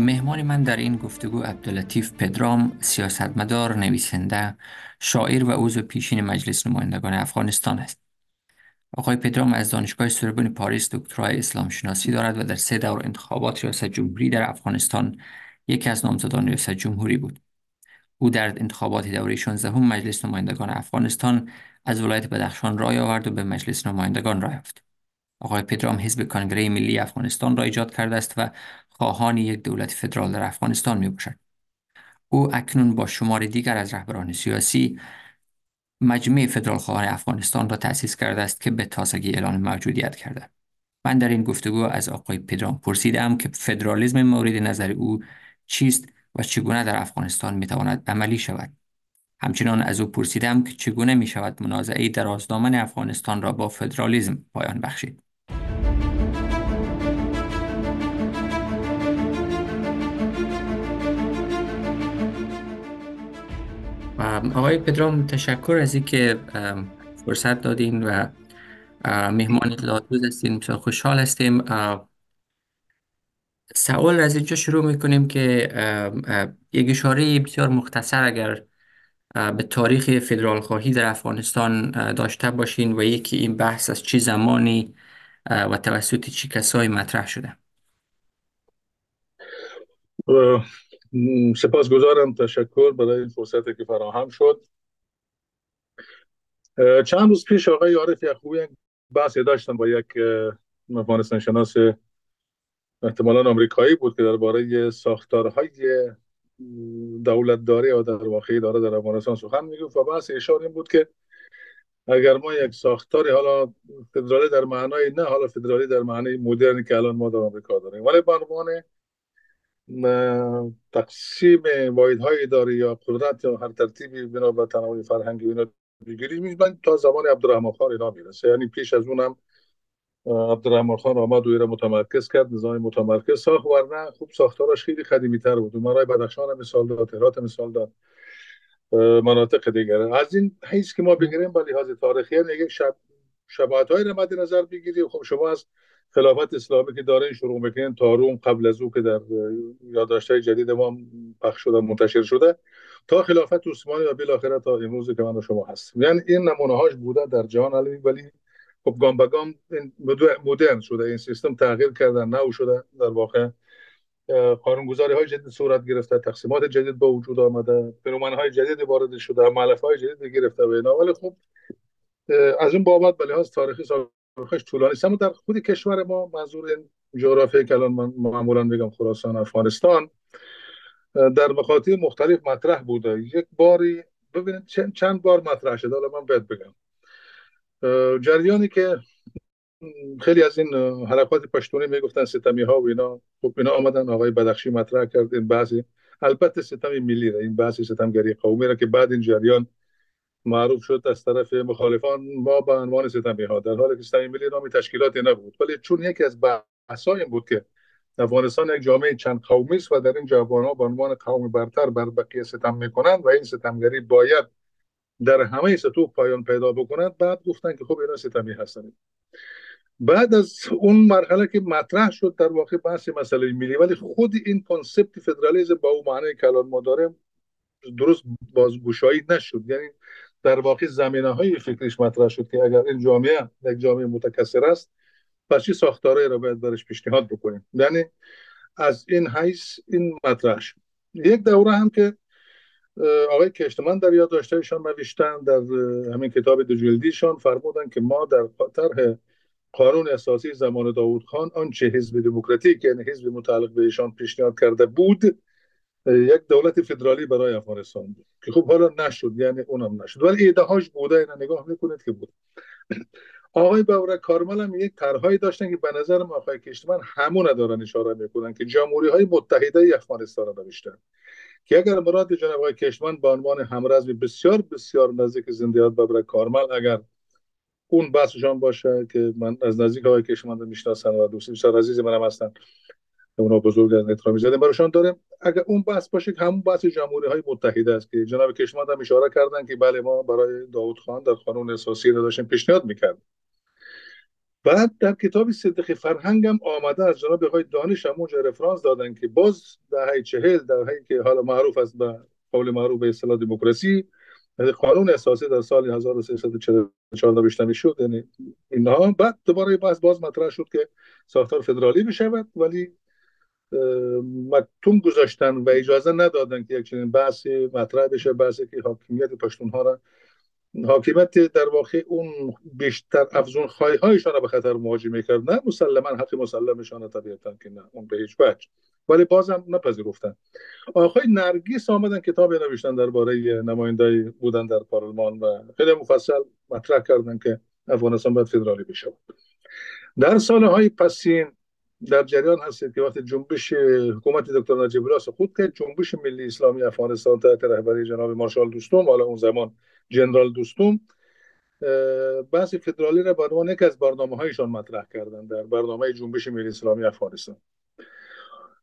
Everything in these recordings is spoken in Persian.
مهمان من در این گفتگو عبداللطیف پدرام سیاستمدار نویسنده شاعر و عضو پیشین مجلس نمایندگان افغانستان است. آقای پدرام از دانشگاه سوربن پاریس دکترای اسلام شناسی دارد و در سه دور انتخابات ریاست جمهوری در افغانستان یکی از نامزدان ریاست جمهوری بود. او در انتخابات دوره 16 مجلس نمایندگان افغانستان از ولایت بدخشان رای آورد و به مجلس نمایندگان رای یافت. آقای پدرام حزب کنگره ملی افغانستان را ایجاد کرده است و خواهان یک دولت فدرال در افغانستان می باشد. او اکنون با شمار دیگر از رهبران سیاسی مجمع فدرال خواهان افغانستان را تأسیس کرده است که به تازگی اعلان موجودیت کرده. من در این گفتگو از آقای پدرام پرسیدم که فدرالیزم مورد نظر او چیست و چگونه در افغانستان می تواند عملی شود. همچنان از او پرسیدم که چگونه می شود منازعه درازدامن افغانستان را با فدرالیزم پایان بخشید. آقای پدرام تشکر از اینکه فرصت دادین و مهمان لاتوز هستیم بسیار خوشحال هستیم. سوال از اینجا شروع می‌کنیم که یک اشاره بسیار مختصر اگر به تاریخ فدرال خواهی در افغانستان داشته باشین و یکی این بحث از چه زمانی و توسط چه کسایی مطرح شده. سپاسگزارم. تشکر برای این فرصتی که فراهم شد. چند روز پیش آقای عارف یعقوبی بحثی داشتم با یک افغانستان شناس احتمالا آمریکایی بود که درباره ساختارهای دولتداری و در واقع داره در افغانستان سخن می‌گفت و بحث اشاره این بود که اگر ما یک ساختاری حالا فدرالی در معنای نه حالا فدرالی در معنای مدرنی که الان ما در آمریکا داریم. ولی به عنوان تقسیم های اداری یا قدرت یا هر ترتیبی بنا به تنوع فرهنگی اینا بگیریم. من تا زمان عبدالرحمن خان اینا می‌رسه. یعنی پیش از اونم عبدالرحمن خان آمد و متمرکز کرد نظام متمرکز ساخت. ورنه خوب ساختارش خیلی قدیمی تر بود. مرای بدخشان مثال داد هرات مثال داد. مناطق دیگر از این حیث که ما بگیریم به لحاظ تاریخی یعنی یک شب شباهت های مد نظر بگیریم. خب شما از خلافت اسلامی که داره شروع می‌کنین تاروم قبل از او که در یادداشت‌های جدید ما پخش شده منتشر شده. تا خلافت عثمانی و بالاخره تا امروز که من و شما هستیم. یعنی این نمونه هاش بوده در جهان علی ولی خب گام به گام مدرن شده. این سیستم تغییر کرده نو شده. در واقع قانونگذاری های جدید صورت گرفته تقسیمات جدید با وجود آمده فنومن های جدید وارد شده ملف های جدید گرفته و اینا. ولی خب از این بابت به لحاظ تاریخی تاریخش طولانی. است اما در خود کشور ما منظور این جغرافی که الان من معمولا بگم خراسان افغانستان در مقاطع مختلف مطرح بوده. یک باری ببینید چند بار مطرح شده. حالا من باید بگم. جریانی که خیلی از این حرکات پشتونی می‌گفتن ستمی ها و اینا خب اینا آمدن آقای بدخشی مطرح کرد. این بعضی البته ستم ملی این بعضی ستمگری قومی را که بعد این جریان معروف شد از طرف مخالفان ما به عنوان ستمی ها در حالی که ستمی ملی نامی تشکیلاتی نبود. ولی چون یکی از بحثای بود که افغانستان یک جامعه چند قومی است و در این جوان ها به عنوان قوم برتر بر بقیه ستم می‌کنند و این ستمگری باید در همه سطوح پایان پیدا بکنند بعد گفتن که خب اینا ستمی هستند بعد از اون مرحله که مطرح شد در واقع بحث مسئله ملی. ولی خود این کنسپت فدرالیسم با اون معنی که الان ما داریم درست بازگشایی نشد. یعنی در واقع زمینه های فکریش مطرح شد که اگر این جامعه یک جامعه متکثر است پس چی ساختاره را باید برش پیشنهاد بکنیم؟ یعنی از این حیث این مطرح شد. یک دوره هم که آقای کشتمن در یادداشتهایشان نوشتن در همین کتاب دو جلدیشان فرمودن که ما در طرح قانون اساسی زمان داوود خان آنچه حزب دموکراتیک یعنی حزب متعلق به ایشان پیشنهاد کرده بود یک دولت فدرالی برای افغانستان بود که خب حالا نشد یعنی اونم نشد. ولی ایده هاش بوده اینا نگاه می‌کنید که بود. آقای باور کارمل هم یک طرحهایی داشتن که به نظر ما آقای کشتمن همون دارن اشاره می‌کنن که جمهوری های متحده افغانستان رو نوشتن. که اگر مراد جناب آقای کشتمن به عنوان همرزمی بسیار بسیار نزدیک زندیات بابر کارمل اگر اون بحثشان باشه که من از نزدیک آقای کشتمن رو می‌شناسم و دوستی بسیار عزیز منم هستن اونا بزرگ از احترامی زده براشان داریم اگر اون بحث باشه که همون بحث جمهوری های متحده است که جناب کشماد هم اشاره کردن که بله ما برای داوود خان در قانون اساسی رو داشتیم پیشنهاد می‌کرد بعد در کتاب صدق فرهنگ هم آمده از جناب آقای دانش هم اونجا رفرانس دادن که باز دهه چهل دهه که حالا معروف است به قول معروف به اصطلاح دموکراسی یعنی قانون اساسی در سال 1344 نوشته شد یعنی اینها. بعد دوباره بحث باز مطرح شد که ساختار فدرالی بشود ولی مکتوم گذاشتن و اجازه ندادن که یک چنین بحثی مطرح بشه بحثی که حاکمیت پشتونها را حاکمیت در واقع اون بیشتر افزون خواهی هایشان را به خطر مواجه می‌کرد. نه مسلما حق مسلمشان طبیعتا که نه اون به هیچ وجه. ولی بازم نپذیرفتن. آقای نرگیس آمدن کتابی نوشتن درباره نماینده بودن در پارلمان و خیلی مفصل مطرح کردن که افغانستان باید فدرالی بشه. در سالهای پسین در جریان هستید که وقتی جنبش حکومت دکتر نجیب الله سقوط کرد جنبش ملی اسلامی افغانستان تحت رهبری جناب مارشال دوستوم حالا اون زمان جنرال دوستوم بحث فدرالی را به عنوان یک از برنامه هایشان مطرح کردن در برنامه جنبش ملی اسلامی افغانستان.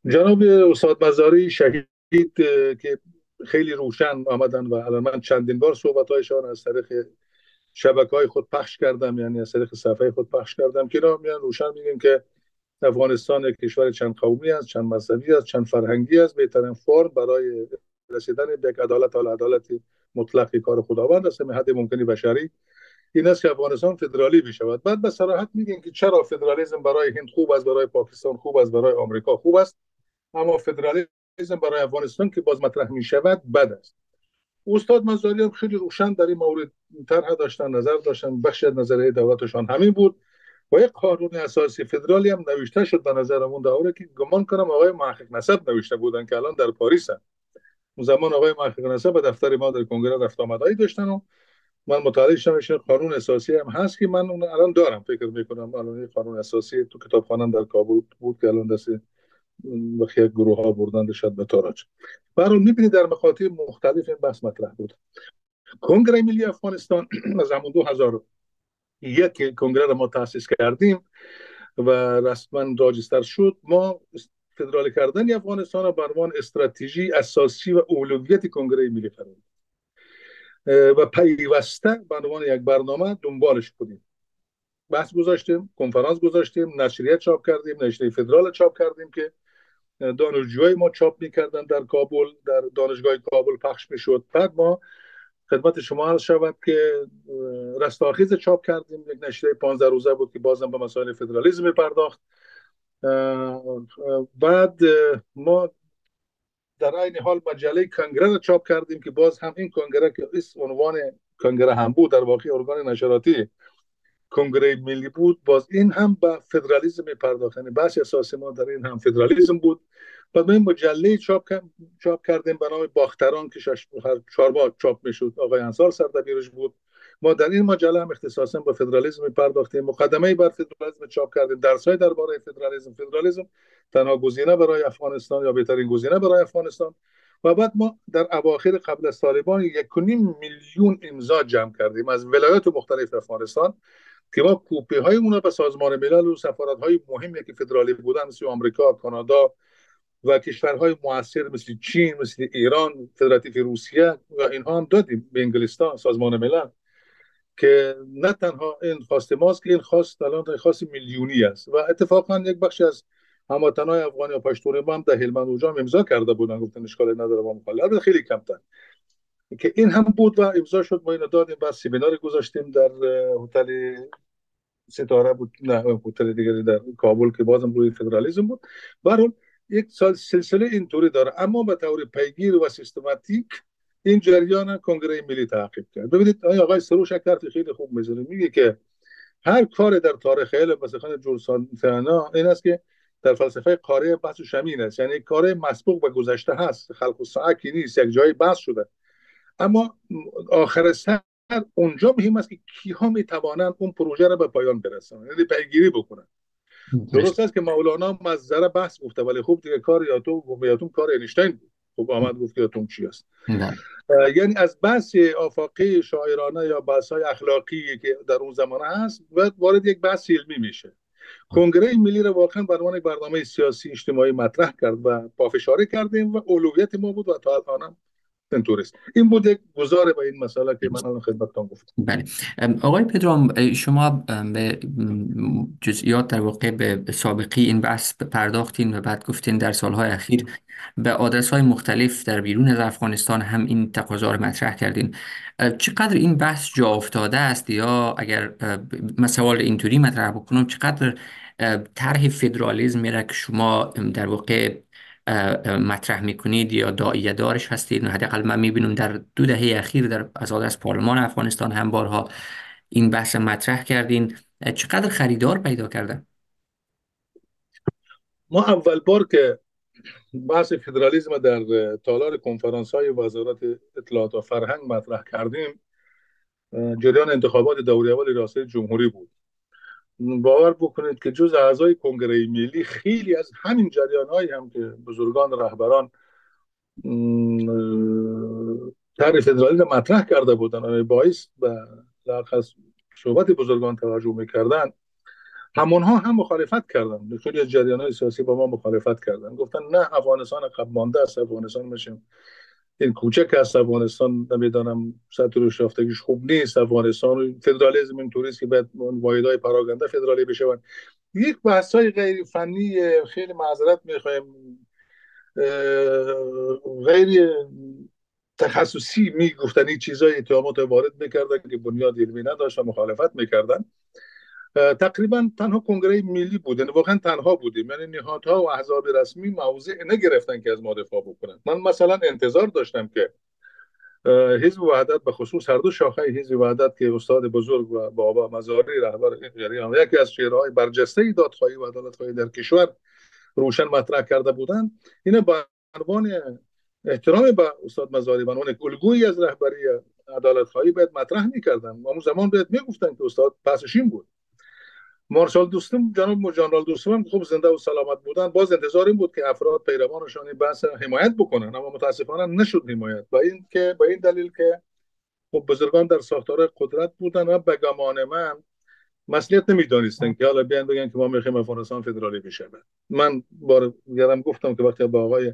جناب استاد مزاری شهید که خیلی روشن آمدن و الان من چندین بار صحبت هایشان از طریق شبکه های خود پخش کردم یعنی از طریق صفحه خود پخش کردم که میان روشن میگیم که افغانستان کشور چند قومی است چند مذهبی است چند فرهنگی است. بهترین فرم برای رسیدن به یک عدالت و عدالت مطلق کار خداوند است حد ممکنی بشری. این است که افغانستان فدرالی بشود بعد به صراحت میگن که چرا فدرالیسم برای هند خوب است برای پاکستان خوب است برای آمریکا خوب است؟ اما فدرالیسم برای افغانستان که باز مطرح می شود بد است. استاد مزاری هم خیلی روشن در این مورد طرح داشتن نظر داشتن بخش از نظریه دولتشان همین بود. و یک قانون اساسی فدرالی هم نوشته شد به نظرمون دوره که گمان کنم آقای محقق نسب نوشته بودن که الان در پاریس هم. اون زمان آقای محقق نسب به دفتر ما در کنگره رفت آمدایی داشتن و من مطالعه شدم قانون اساسی هم هست که من اون الان دارم فکر می‌کنم الان قانون اساسی تو کتابخانه در کابل بود که الان دست بخی گروه ها بردن شد به تاراج برای می‌بینید در مخاطب مختلف این بحث مطرح بود کنگره ملی افغانستان از همون 2001 کنگره را ما تاسیس کردیم و رسما راجستر شد. ما فدرال کردن افغانستان را برمان استراتژی اساسی و اولویت کنگره ملی قرار و پیوسته به عنوان یک برنامه دنبالش بودیم. بحث گذاشتیم کنفرانس گذاشتیم نشریه چاپ کردیم نشریه فدرال چاپ کردیم که دانشجوهای ما چاپ می‌کردن در کابل در دانشگاه کابل پخش می‌شد. بعد ما خدمت شما عرض شود که رستاخیز چاپ کردیم. یک نشریه 15 روزه بود که بازم به مسائل فدرالیسم پرداخت بعد ما در این حال مجله کنگره رو چاپ کردیم که باز هم این کنگره که اس عنوان کنگره هم بود در واقع ارگان نشراتی کنگره ملی بود باز این هم به فدرالیسم پرداخت یعنی بحث اساسی ما در این هم فدرالیسم بود. بعد ما مجله چاپ, چاپ کردیم به نام باختران که شش هر چهار ماه چاپ می‌شد. آقای انصار سردبیرش بود. ما در این مجله هم اختصاصا به فدرالیسم پرداختیم. مقدمه بر فدرالیسم چاپ کردیم. درسای درباره فدرالیسم فدرالیسم تنها گزینه برای افغانستان یا بهترین گزینه برای افغانستان. و بعد ما در اواخر قبل از طالبان یک میلیون امضا جمع کردیم از ولایات مختلف افغانستان که ما کوپی های اونا به سازمان ملل و سفارت های مهمی که فدرالی بودن مثل آمریکا کانادا و کشورهای موثر مثل چین مثل ایران فدراتیو روسیه و اینها هم دادیم به انگلستان سازمان ملل که نه تنها این خواست ماست که این خواست الان خواست میلیونی است. و اتفاقا یک بخش از هموطنهای افغانی و پشتون ما هم در هلمند اوجا امضا کرده بودن گفتن اشکال نداره با مخالفت خیلی کمتر. که این هم بود و امضا شد ما اینو دادیم بعد سیمینار گذاشتیم در هتل ستاره بود نه هتل دیگری در کابل که بازم روی فدرالیسم بود. برحال یک سلسله اینطوری داره. اما به طور پیگیر و سیستماتیک این جریان کنگره ملی تعقیب کرد. ببینید آقای سروش حرف خیلی خوب می‌زنه میگه که هر کار در تاریخ علم مثلا جولسان این است که در فلسفه قاره بحث شمین است. یعنی کار مسبوق به گذشته هست. خلق و ساعتی نیست. یک جایی بحث شده. اما آخر سر اونجا مهم است که کیها می‌توانند اون پروژه را به پایان برسانند. یعنی پیگیری بکنن درست. است که مولانا مزدر بحث گفته ولی خوب دیگه کار یاتو یاتوم کار اینشتین بود. خب آمد گفت یاتوم چی است. یعنی از بحث آفاقی شاعرانه یا بحث های اخلاقی که در اون زمانه هست وارد یک بحث علمی میشه. کنگره ملی را واقعا به عنوان برنامه سیاسی اجتماعی مطرح کرد و پافشاری کردیم و اولویت ما بود و تا الان این توریست این بود یک گزاره به این مسئله که من الان خدمتتان گفتم بله آقای پدرام شما به جزئیات در واقع به سابقی این بحث پرداختین و بعد گفتین در سالهای اخیر به آدرس های مختلف در بیرون از افغانستان هم این تقاضا رو مطرح کردین چقدر این بحث جا افتاده است یا اگر من سوال اینطوری مطرح بکنم چقدر طرح فدرالیزم را که شما در واقع مطرح می‌کنید یا داعیه دارش هستید. حداقل من می‌بینم در دو دهه اخیر در از از پارلمان افغانستان هم بارها این بحث مطرح کردین. چقدر خریدار پیدا کرده؟ ما اول بار که بحث فدرالیزم در تالار کنفرانس های وزارت اطلاعات و فرهنگ مطرح کردیم. جریان انتخابات دوره اول ریاست جمهوری بود. باور بکنید که جز اعضای کنگره ملی خیلی از همین جریان هایی هم که بزرگان رهبران طرح فدرالیسم مطرح کرده بودن و باعث به صحبت بزرگان توجه می‌کردن همونها هم مخالفت کردن. خیلی از جریان های سیاسی با ما مخالفت کردن. گفتن نه افغانستان قبل مانده است افغانستان میشیم این کوچک است افغانستان نمی‌دانم سطح روش رفتگیش خوب نیست. افغانستان فدرالیسم این توریست که باید واحدهای پراگنده فدرالی بشون. یک بحث های غیر فنی خیلی معذرت می‌خوایم. غیر تخصصی می‌گفتن این چیزای اتهامات وارد می‌کردن که بنیاد علمی نداشت و مخالفت می‌کردن. تقریبا تنها کنگره ملی بود یعنی واقعا تنها بودیم. یعنی نهادها و احزاب رسمی موضع نگرفتن که از ما دفاع بکنن. من مثلا انتظار داشتم که حزب وحدت به خصوص هر دو شاخه حزب وحدت که استاد بزرگ و بابا مزاری رهبر یکی از شعرهای برجسته دادخواهی و عدالتخواهی در کشور روشن مطرح کرده بودند. اینا با عنوان احترام به استاد مزاری به عنوان الگویی از رهبری عدالتخواهی باید مطرح می‌کردن. و اون زمان باید می‌گفتن که استاد پسشین بود. مارشال دوستم جناب جنرال دوستم هم خوب زنده و سلامت بودن. باز انتظار این بود که افراد پیروانشان این بحث حمایت بکنن اما متاسفانه نشد حمایت. و این که با این دلیل که خب بزرگان در ساختار قدرت بودن و به گمان من مسئولیت نمی‌دانستن که حالا بیان بگن که ما می‌خوایم افغانستان فدرالی بشه من بار گرم گفتم که وقتی با آقای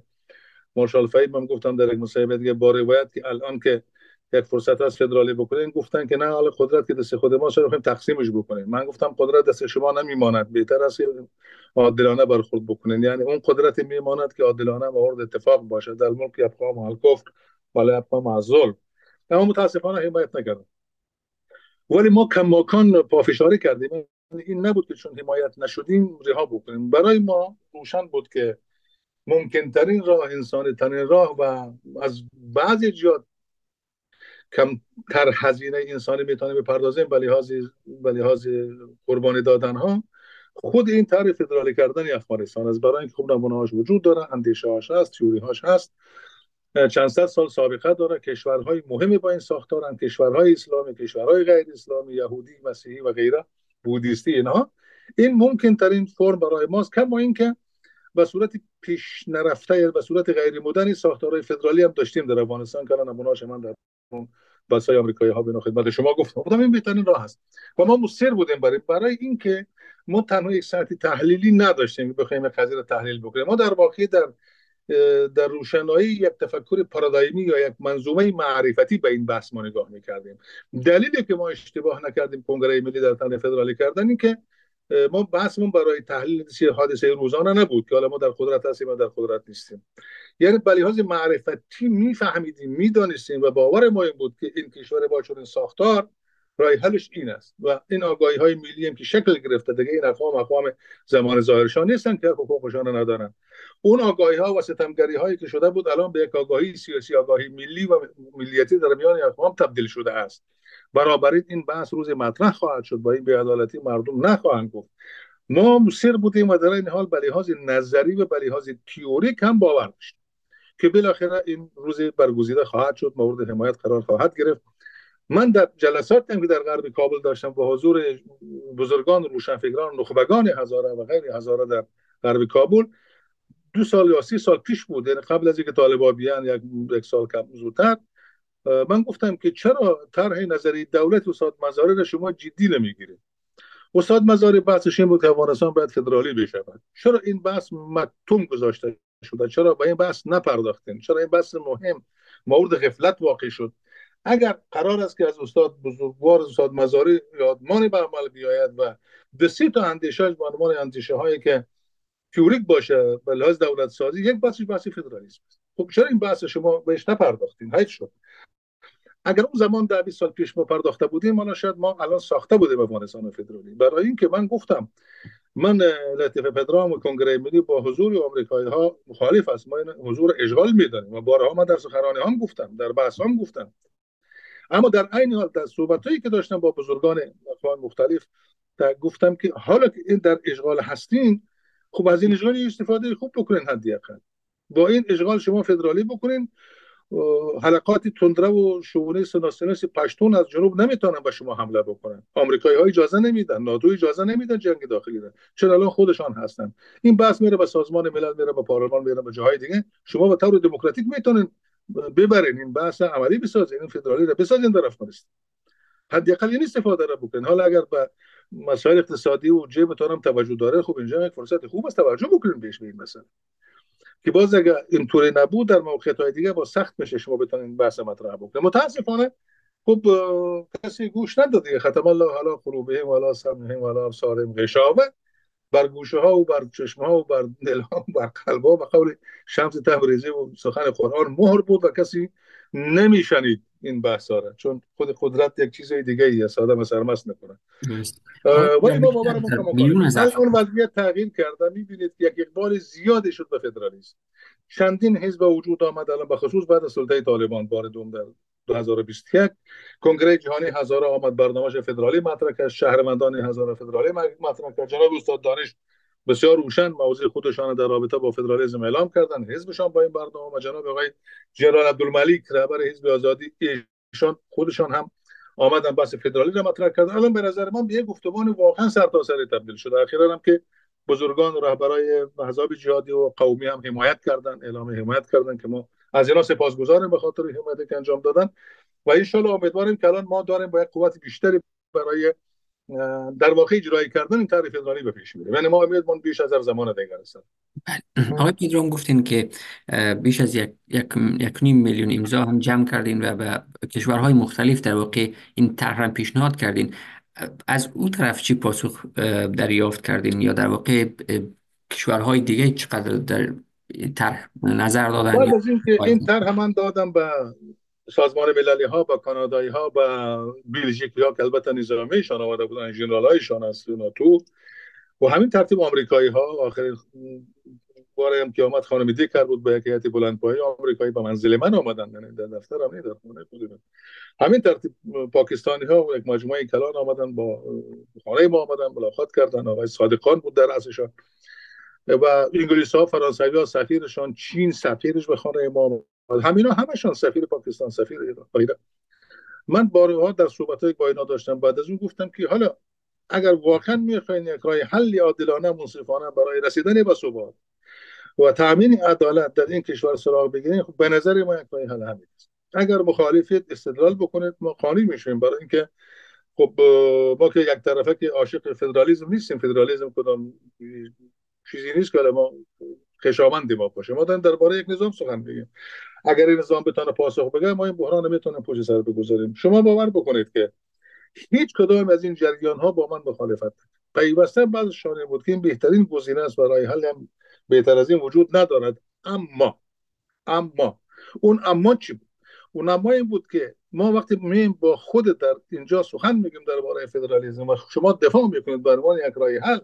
مارشال فید من گفتم در یک مصاحبه دیگه با روایت که الان که یک فرصت از فدرالی بکنین. گفتن که نه حال قدرت که دست خود ما چرا تقسیمش بکنیم. من گفتم قدرت دست شما نمیماند. بهتر است عادلانه برخورد بکنین. یعنی اون قدرت میماند که عادلانه مورد اتفاق باشه در ملک ابقا مع الکفر ولی ابقا مع الظلم. اما متاسفانه حمایت نکردن ولی ما کماکان پافشاری کردیم. این نبود که چون حمایت نشدیم رها بکنیم. برای ما روشن بود که ممکن ترین راه انسانی ترین راه و از بعضی جهات کمتر هزینه انسانی می‌تونه بپردازیم به لحاظ به لحاظ قربانی دادن ها خود این طرح فدرالی کردن افغانستان از برای اینکه خوب نمونه وجود داره اندیشه هاش هست تیوری هاش هست. چند صد سال سابقه داره. کشورهای مهمی با این ساختارن. کشورهای اسلامی کشورهای غیر اسلامی یهودی مسیحی و غیره بودیستی اینها. این ممکن ترین فرم برای ماست. کما اینکه به صورت پیش نرفته به صورت غیر مدرنی ساختارهای فدرالی هم داشتیم در افغانستان. که نمونهاش من در بسای آمریکایی ها بنا خدمت شما گفتم. گفتم این بهترین راه است و ما مصر بودیم برای برای اینکه ما تنها یک سطح تحلیلی نداشتیم بخوایم قضیه رو تحلیل بکنیم. ما در واقع در در روشنایی یک تفکر پارادایمی یا یک منظومه معرفتی به این بحث ما نگاه می‌کردیم. دلیلی که ما اشتباه نکردیم کنگره ملی در تن فدرالی کردن این که ما بحثمون برای تحلیل حادثه روزانه نبود که حالا ما در قدرت هستیم و در قدرت نیستیم. یعنی به لحاظ معرفتی میفهمیدیم می‌دانستیم و باور ما این بود که این کشور با چنین ساختار رای حلش این است و این آگاهی های ملی هم که شکل گرفته دیگه این اقوام اقوام زمان ظاهرشان نیستن که حقوقشان ندارن. اون آگاهی ها و ستمگری هایی که شده بود الان به یک آگاهی سیاسی آگاهی ملی و ملیتی در میان اقوام تبدیل شده است. برابری این بحث روز مطرح خواهد شد. با این بیعدالتی مردم نخواهند گفت. ما مصر بودیم و در این حال به لحاظ نظری و به لحاظ تیوری کم باور داشتیم که بالاخره این روز برگزیده خواهد شد. مورد حمایت قرار خواهد گرفت. من در جلسات که در غرب کابل داشتم با حضور بزرگان روشنفکران نخبگان هزاره و غیر هزاره در غرب کابل دو سال یا سی سال پیش بود. یعنی قبل از اینکه طالبا بیان یک, یک سال کم زودتر من گفتم که چرا طرح نظری دولت استاد مزاری را شما جدی نمی‌گیرید؟ استاد مزاری بحثش این بود که افغانستان باید فدرالی بشود. چرا این بحث مکتوم گذاشته شده؟ چرا به این بحث نپرداختین؟ چرا این بحث مهم مورد غفلت واقع شد؟ اگر قرار است که از استاد بزرگوار استاد مزاری یادمانی به عمل بیاید و دو سه تا اندیشه به عنوان اندیشه هایی که تیوریک باشه به لحاظ دولت سازی یک بحثی بحثی فدرالیسم است. خب چرا این بحث شما بهش نپرداختین؟ حیف شد. اگر اون زمان در 20 سال پیش ما پرداخته بودیم ما شاید ما الان ساخته بودیم افغانستان فدرالی. برای اینکه من گفتم من لطیف پدرام و کنگره ملی با حضور آمریکایی ها مخالف است. ما حضور اشغال می‌دانیم و بارها من در سخنرانی هم گفتم در بحث هم گفتم. اما در عین حال در صحبت هایی که داشتم با بزرگان مختلف گفتم که حالا که این در اشغال هستین خب از این اشغال استفاده خوب بکنین حداقل. با این اشغال شما فدرالی بکنین حلقات تندره و شونه سناسناس پشتون از جنوب نمی‌تونن به شما حمله بکنن. آمریکایی ها اجازه نمیدن ناتو اجازه نمیدن جنگ داخلی را چون الان خودشان هستن. این بحث میره به سازمان ملل میره به پارلمان میره به جاهای دیگه. شما به طور دموکراتیک می‌تونین ببرین این بحث عملی بسازین این فدرالی را بسازین در افغانستان. حداقل این استفاده را بکنین. حالا اگر به مسائل اقتصادی و جیبتون هم توجه داره خب اینجا یک فرصت خوب است توجه بکنین بهش به این مسئله. که باز اگر اینطوری نبود در موقعیت های دیگه با سخت میشه شما بتونین بحث مطرح بکنید متاسفانه خب کسی گوش نداد دیگه ختم الله حالا قلوبهم ولا سمعهم ولا ابصارهم غشاوه. بر گوشه ها و بر چشم ها و بر دل ها و بر قلب ها و قول شمس تبریزی و سخن قرآن مهر بود و کسی نمیشنید. این بحث را چون خود قدرت یک چیز دیگه ای است آدم سرمست می‌کنه. ولی ما اون وضعیت تغییر کرده می‌بینید یک اقبال زیادی شد به فدرالیسم. چندین حزب وجود آمد الان به خصوص بعد از سلطه طالبان بار دوم در 2021 کنگره جهانی هزاره آمد برنامه فدرالی مطرح کرد. شهروندان هزاره فدرالی مطرح کرد. جناب استاد دانش بسیار روشن موضوع خودشان در رابطه با فدرالیسم اعلام کردن. حزبشان با این برنامه و جناب آقای جنرال عبدالملیک رهبر حزب آزادی ایشان خودشان هم آمدن بحث فدرالی را مطرح کردن. الان به نظر من به یک گفتمان واقعا سرتاسر تبدیل شده. اخیرا هم که بزرگان و رهبرای احزاب جهادی و قومی هم حمایت کردن اعلام حمایت کردن که ما از اینا سپاسگزاریم به خاطر حمایتی که انجام دادن. و ان امیدواریم که الان ما داریم با یک قوت بیشتری برای در واقع اجرایی کردن این تعریف اداری به پیش میره. یعنی ما من بیش از هر زمان دیگر هستن آقای پیدرام گفتین که بیش از یک, یک, یک نیم میلیون امضا هم جمع کردین و به کشورهای مختلف در واقع این طرح پیشنهاد کردین. از اون طرف چی پاسخ دریافت کردین؟ یا در واقع کشورهای دیگه چقدر در طرح نظر دادن؟ بعد از اینکه این طرح من دادم به سازمان مللی ها با کانادایی ها با بیلژیکی ها که البته نظامیشان آمده بودن جنرال هایشان از ناتو و همین ترتیب آمریکایی ها آخرین بار هم که آمد خانم دیکر بود به یک هیئت بلندپایه آمریکایی به منزل من آمدن یعنی در دفتر هم در خونه همین ترتیب پاکستانی ها و یک مجموعه کلان آمدن با خانه ما آمدن ملاقات کردن آقای صادقان بود در رأسشان. و انگلیس ها فرانسوی ها سفیرشان چین سفیرش به خانه ما همینا همشان سفیر پاکستان سفیر ایران. من بارها در صحبت های با اینا داشتم. بعد از اون گفتم که حالا اگر واقعا می‌خواین یک راه حل عادلانه منصفانه برای رسیدن به ثبات و تامین عدالت در این کشور سراغ بگیرین خب به نظر ما یک راه حل همین است. اگر مخالفیت استدلال بکنید. ما قانع میشیم. برای اینکه خب ما که یک طرفه که عاشق فدرالیسم نیستیم. فدرالیسم کدام چیزی نیست که ما خشامند ما باشه. ما درباره یک نظام سخن بگیم اگر این نظام بتونه پاسخ بگه ما این بحران نمی‌تونیم پشت سر بگذاریم. شما باور بکنید که هیچ کدام از این جریان ها با من مخالفت پیوسته بعض شانه بود که این بهترین گزینه است برای حل هم بهتر از این وجود ندارد. اما اما اون اما چی بود؟ اون اما این بود که ما وقتی میم با خود در اینجا سخن میگیم درباره فدرالیسم و شما دفاع می‌کنید بر عنوان یک راه حل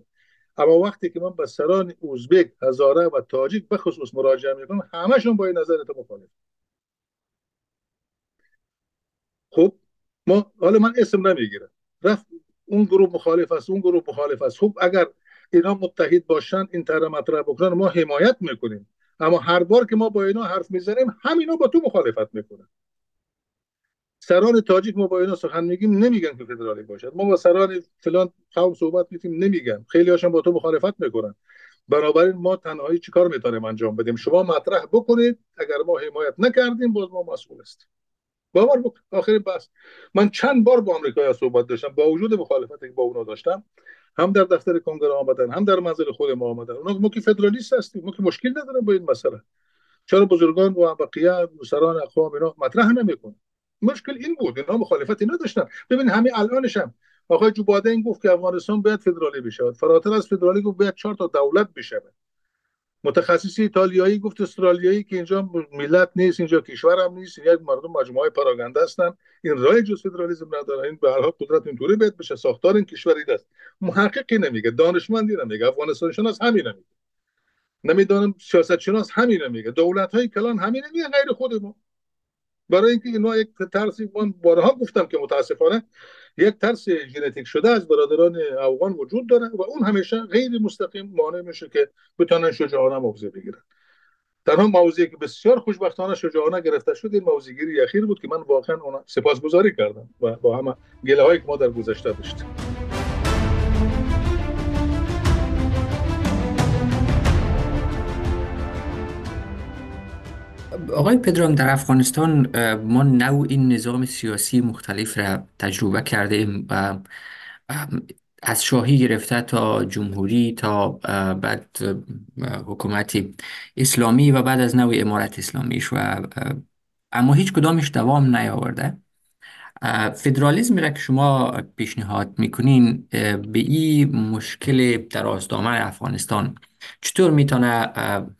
اما وقتی که من به سران اوزبک هزاره و تاجیک به خصوص مراجعه می‌کنم همشون با این نظرت مخالف. خب ما حالا من اسم نمی‌گیرم. رفت اون گروه مخالف است اون گروه مخالف است. خب اگر اینا متحد باشن این طرح مطرح بکنن ما حمایت می‌کنیم. اما هر بار که ما با اینا حرف می‌زنیم همینا با تو مخالفت می‌کنن. سران تاجیک ما با اینا سخن میگیم نمیگن که فدرالی باشد. ما با سران فلان قوم صحبت می‌کنیم نمیگن. خیلی هاشون با تو مخالفت می‌کنن. بنابراین ما تنهایی چیکار می‌تونیم انجام بدیم؟ شما مطرح بکنید اگر ما حمایت نکردیم باز ما مسئول هستیم. باور بکن. آخرین بحث. من چند بار با آمریکا صحبت داشتم با وجود مخالفتی که با اونا داشتم هم در دفتر کنگره آمدن هم در منزل خود ما آمدن. اونا ما که فدرالیست هستیم ما که مشکل نداریم با این مسئله. چرا بزرگان و بقیه سران اقوام اینا مطرح نمی‌کنه مشکل این بود اینا مخالفتی نداشتن. ببین همین الانش هم. آقای جو این گفت که افغانستان باید فدرالی بشه. فراتر از فدرالی گفت باید چهار تا دولت بشه. متخصص ایتالیایی گفت استرالیایی که اینجا ملت نیست اینجا کشور هم نیست یک مردم مجموعه پراگنده هستن. این رای جز فدرالیسم نداره. این به هر حال قدرت اینطوری باید بشه. ساختار این کشوری است محققی نمیگه دانشمندی نمیگه افغانستان شناس همین نمیگه. نمی‌دانم سیاست شناس همین نمیگه. دولت های کلان همین نمیگه غیر خود برای اینکه اینا یک ترسی من بارها گفتم که متاسفانه یک ترس ژنتیک شده از برادران افغان وجود داره و اون همیشه غیر مستقیم مانع میشه که بتونن شجاعانه موضع بگیرن. تنها موضعی که بسیار خوشبختانه شجاعانه گرفته شد این موضعگیری اخیر بود که من واقعا سپاسگزاری کردم و با همه گله هایی که ما در گذشته داشتیم. آقای پدرام در افغانستان ما نوع این نظام سیاسی مختلف را تجربه کرده ایم و از شاهی گرفته تا جمهوری تا بعد حکومت اسلامی و بعد از نوع امارت اسلامیش و اما هیچ کدامش دوام نیاورده. فدرالیزم را که شما پیشنهاد می‌کنین به این مشکل درازدامه افغانستان چطور می‌تونه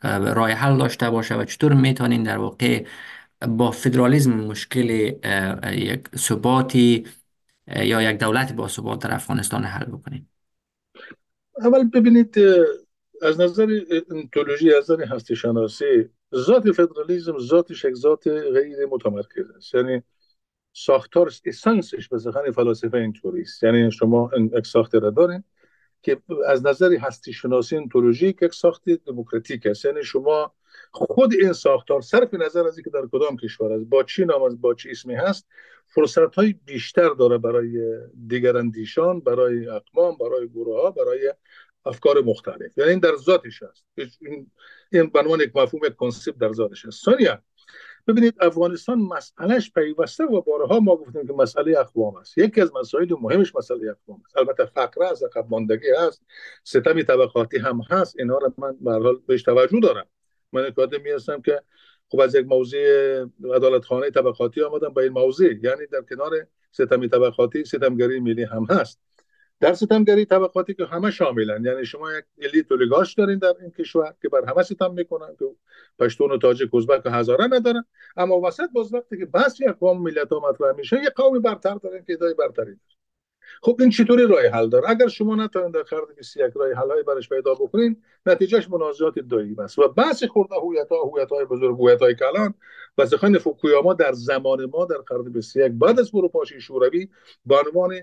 راه حل داشته باشه و چطور می‌تونین در واقع با فدرالیزم مشکل یک ثباتی یا یک دولت با ثبات در افغانستان حل بکنین؟ اول ببینید از نظر انتولوژی از نظر هستی شناسی ذات فدرالیزم ذاتش یک ذات غیر متمرکز است. یعنی ساختار اسانسش به زخان فلاسفه اینطوری است. یعنی شما یک ساخته را دارین که از نظر هستی شناسی انتولوژیک یک ساخت دموکراتیک است. یعنی شما خود این ساختار صرف نظر از اینکه در کدام کشور است با چی نام از با چی اسمی هست فرصت های بیشتر داره برای دیگر اندیشان برای اقوام برای گروه ها برای افکار مختلف. یعنی این در ذاتش است. این این عنوان یک مفهوم یک کنسپت در ذاتش است. ثانیا ببینید افغانستان مسئلهش پیوسته و بارها ما گفتیم که مسئله اقوام است. یکی از مسائل مهمش مسئله اقوام است. البته فقر است عقب ماندگی هست ستم طبقاتی هم هست اینا رو من به حال بهش توجه دارم. من کادمی هستم که خب از یک موضوع عدالت خانه طبقاتی آمدم به این موضوع یعنی در کنار ستم طبقاتی ستمگری ملی هم هست. در ستمگری طبقاتی که همه شاملن. یعنی شما یک الیت اولیگارش دارین در این کشور که بر همه ستم می‌کنن که پشتون و تاجک ازبک و هزاره ندارن. اما وسط باز وقتی که بس یک قوم ملت ها مطرح میشه یک قومی برتر دارن که ادای برتری دارن. خب این چطوری راه حل داره؟ اگر شما نتونید در خرد 21 راه حل های برش پیدا بکنین نتیجهش منازعات دایی است. و بحث خورده هویت ها هویت های بزرگ هویت های کلان و سخن فوکویاما در زمان ما در قرن 21 بعد از فروپاشی شوروی به عنوان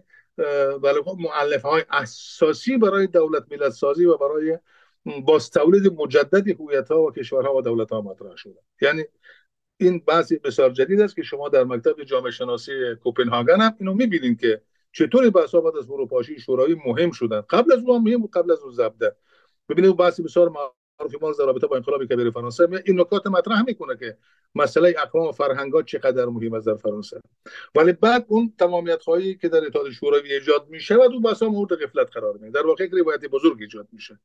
ولی خب معلف های اساسی برای دولت ملت سازی و برای باز تولید مجدد هویت ها و کشورها و دولت ها مطرح شده. یعنی این بحثی بسیار جدید است که شما در مکتب جامعه شناسی کوپنهاگن هم اینو می‌بینید که چطوری بحث بعد از فروپاشی شوروی مهم شدن. قبل از اون مهم و قبل از اون زبده ببینید بحثی بسیار معروف ما در رابطه با انقلاب کبیر فرانسه این نکات مطرح می‌کنه که مسئله اقوام و فرهنگات چقدر مهم است در فرانسه. ولی بعد اون تمامیت خواهی که در اتحاد شوروی ایجاد میشه و اون بحث مورد غفلت قرار می‌گیره. در واقع روایت بزرگ ایجاد میشه.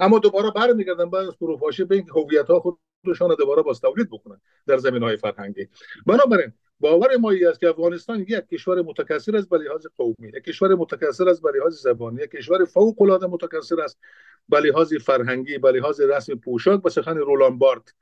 اما دوباره برمیگردن بعد از فروپاشی به اینکه هویت ها خودشان دوباره باز تولید بکنن در زمین های فرهنگی. بنابراین باور ما است که افغانستان یک کشور متکثر است به لحاظ قومی یک کشور متکثر است به لحاظ زبانی یک کشور فوق العاده متکثر است به لحاظ فرهنگی به لحاظ رسم پوشاک به سخن رولان بارت.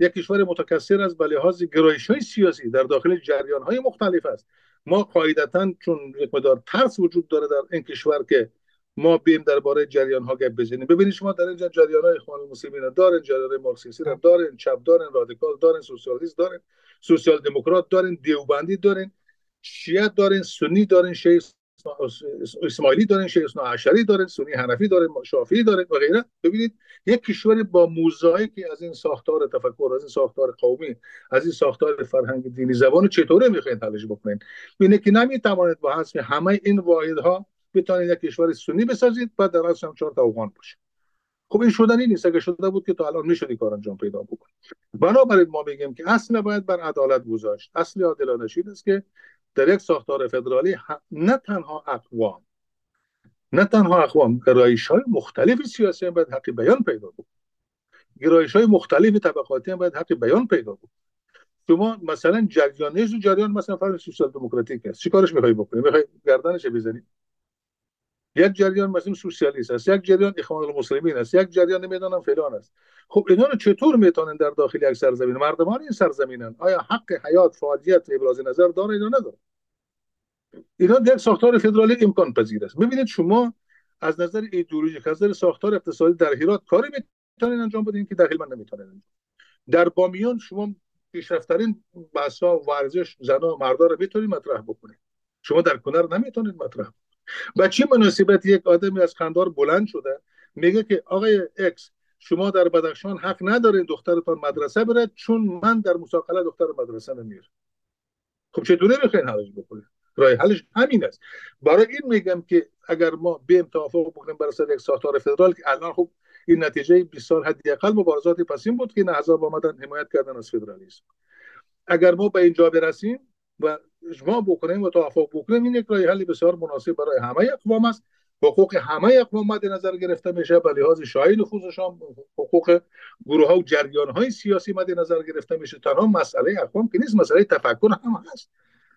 یک کشور متکثر است به لحاظ گرایش های سیاسی در داخل جریان های مختلف است. ما قاعدتا چون یک مدار ترس وجود داره در این کشور که ما بیم درباره جریان ها گپ بزنیم. ببینید شما در اینجا جریان های اخوان المسلمین دارن جریان مارکسیستی دارن چپ دارن رادیکال دارن سوسیالیست دارن سوسیال دموکرات دارین دیوبندی دارین شیعه دارین سنی دارین شیعه اسماعیلی دارین شیعه عشری دارین سنی حنفی دارین شافعی دارین و غیره. ببینید یک کشور با موزاییکی از این ساختار تفکر از این ساختار قومی از این ساختار فرهنگ دینی زبان چطوره می‌خواین حلش بکنین؟ اینه که نمی‌توانید با حذف همه این واحدها بتونید یک کشور سنی بسازید بعد در اصل هم چهار تا افغان باشه خب این شدنی نیست. اگه شده بود که تا الان می‌شدی کار انجام پیدا بکن بنابراین ما بگیم که اصل باید بر عدالت گذاشت. اصل عادلانه این است که در یک ساختار فدرالی نه تنها اقوام نه تنها اقوام گرایش های مختلف سیاسی باید حقی بیان پیدا بکن گرایش های مختلف طبقاتی هم باید حق بیان پیدا بود شما مثلا جریان جریان مثلا فرض سوسیال دموکراتیک است. چیکارش می‌خوای بکنی؟ می‌خوای گردنش بزنی؟ یک جریان مثلا سوسیالیست است یک جریان اخوان المسلمین است یک جریان نمی‌دونم فلان است. خب اینا رو چطور می‌تونن در داخل یک سرزمین؟ مردمان این سرزمینن. آیا حق حیات فعالیت ابراز نظر داره یا نداره؟ اینا یک ساختار فدرالی امکان پذیر است. ببینید شما از نظر ایدئولوژیک از نظر ساختار اقتصادی در هرات کاری می‌تونین انجام بدین که داخل من نمی‌تونین در بامیان شما پیشرفترین بحثا ورزش زنا مردا رو می‌تونید مطرح بکنید. شما در کنر نمی‌تونید مطرح و چه مناسبت یک آدمی از خندار بلند شده؟ میگه که آقای اکس شما در بدخشان حق ندارین دخترتان مدرسه بره چون من در مساقله دختر مدرسه نمیرم. خب چطوره می‌خواین حلش بکنید راه حلش همین است. برای این میگم که اگر ما بیم توافق بکنیم بر یک ساختار فدرال که الان خب این نتیجه 20 سال حداقل مبارزات پسین بود که این احزاب آمدن حمایت کردن از فدرالیسم. اگر ما به اینجا برسیم و اجماع بکنیم و توافق بکنیم این یک راه حل بسیار مناسب برای همه اقوام است. حقوق همه اقوام مد نظر گرفته میشه به لحاظ شاهی نفوذشان حقوق گروه ها و جریان های سیاسی مد نظر گرفته میشه. تنها مسئله اقوام که نیست مسئله تفکر هم هست.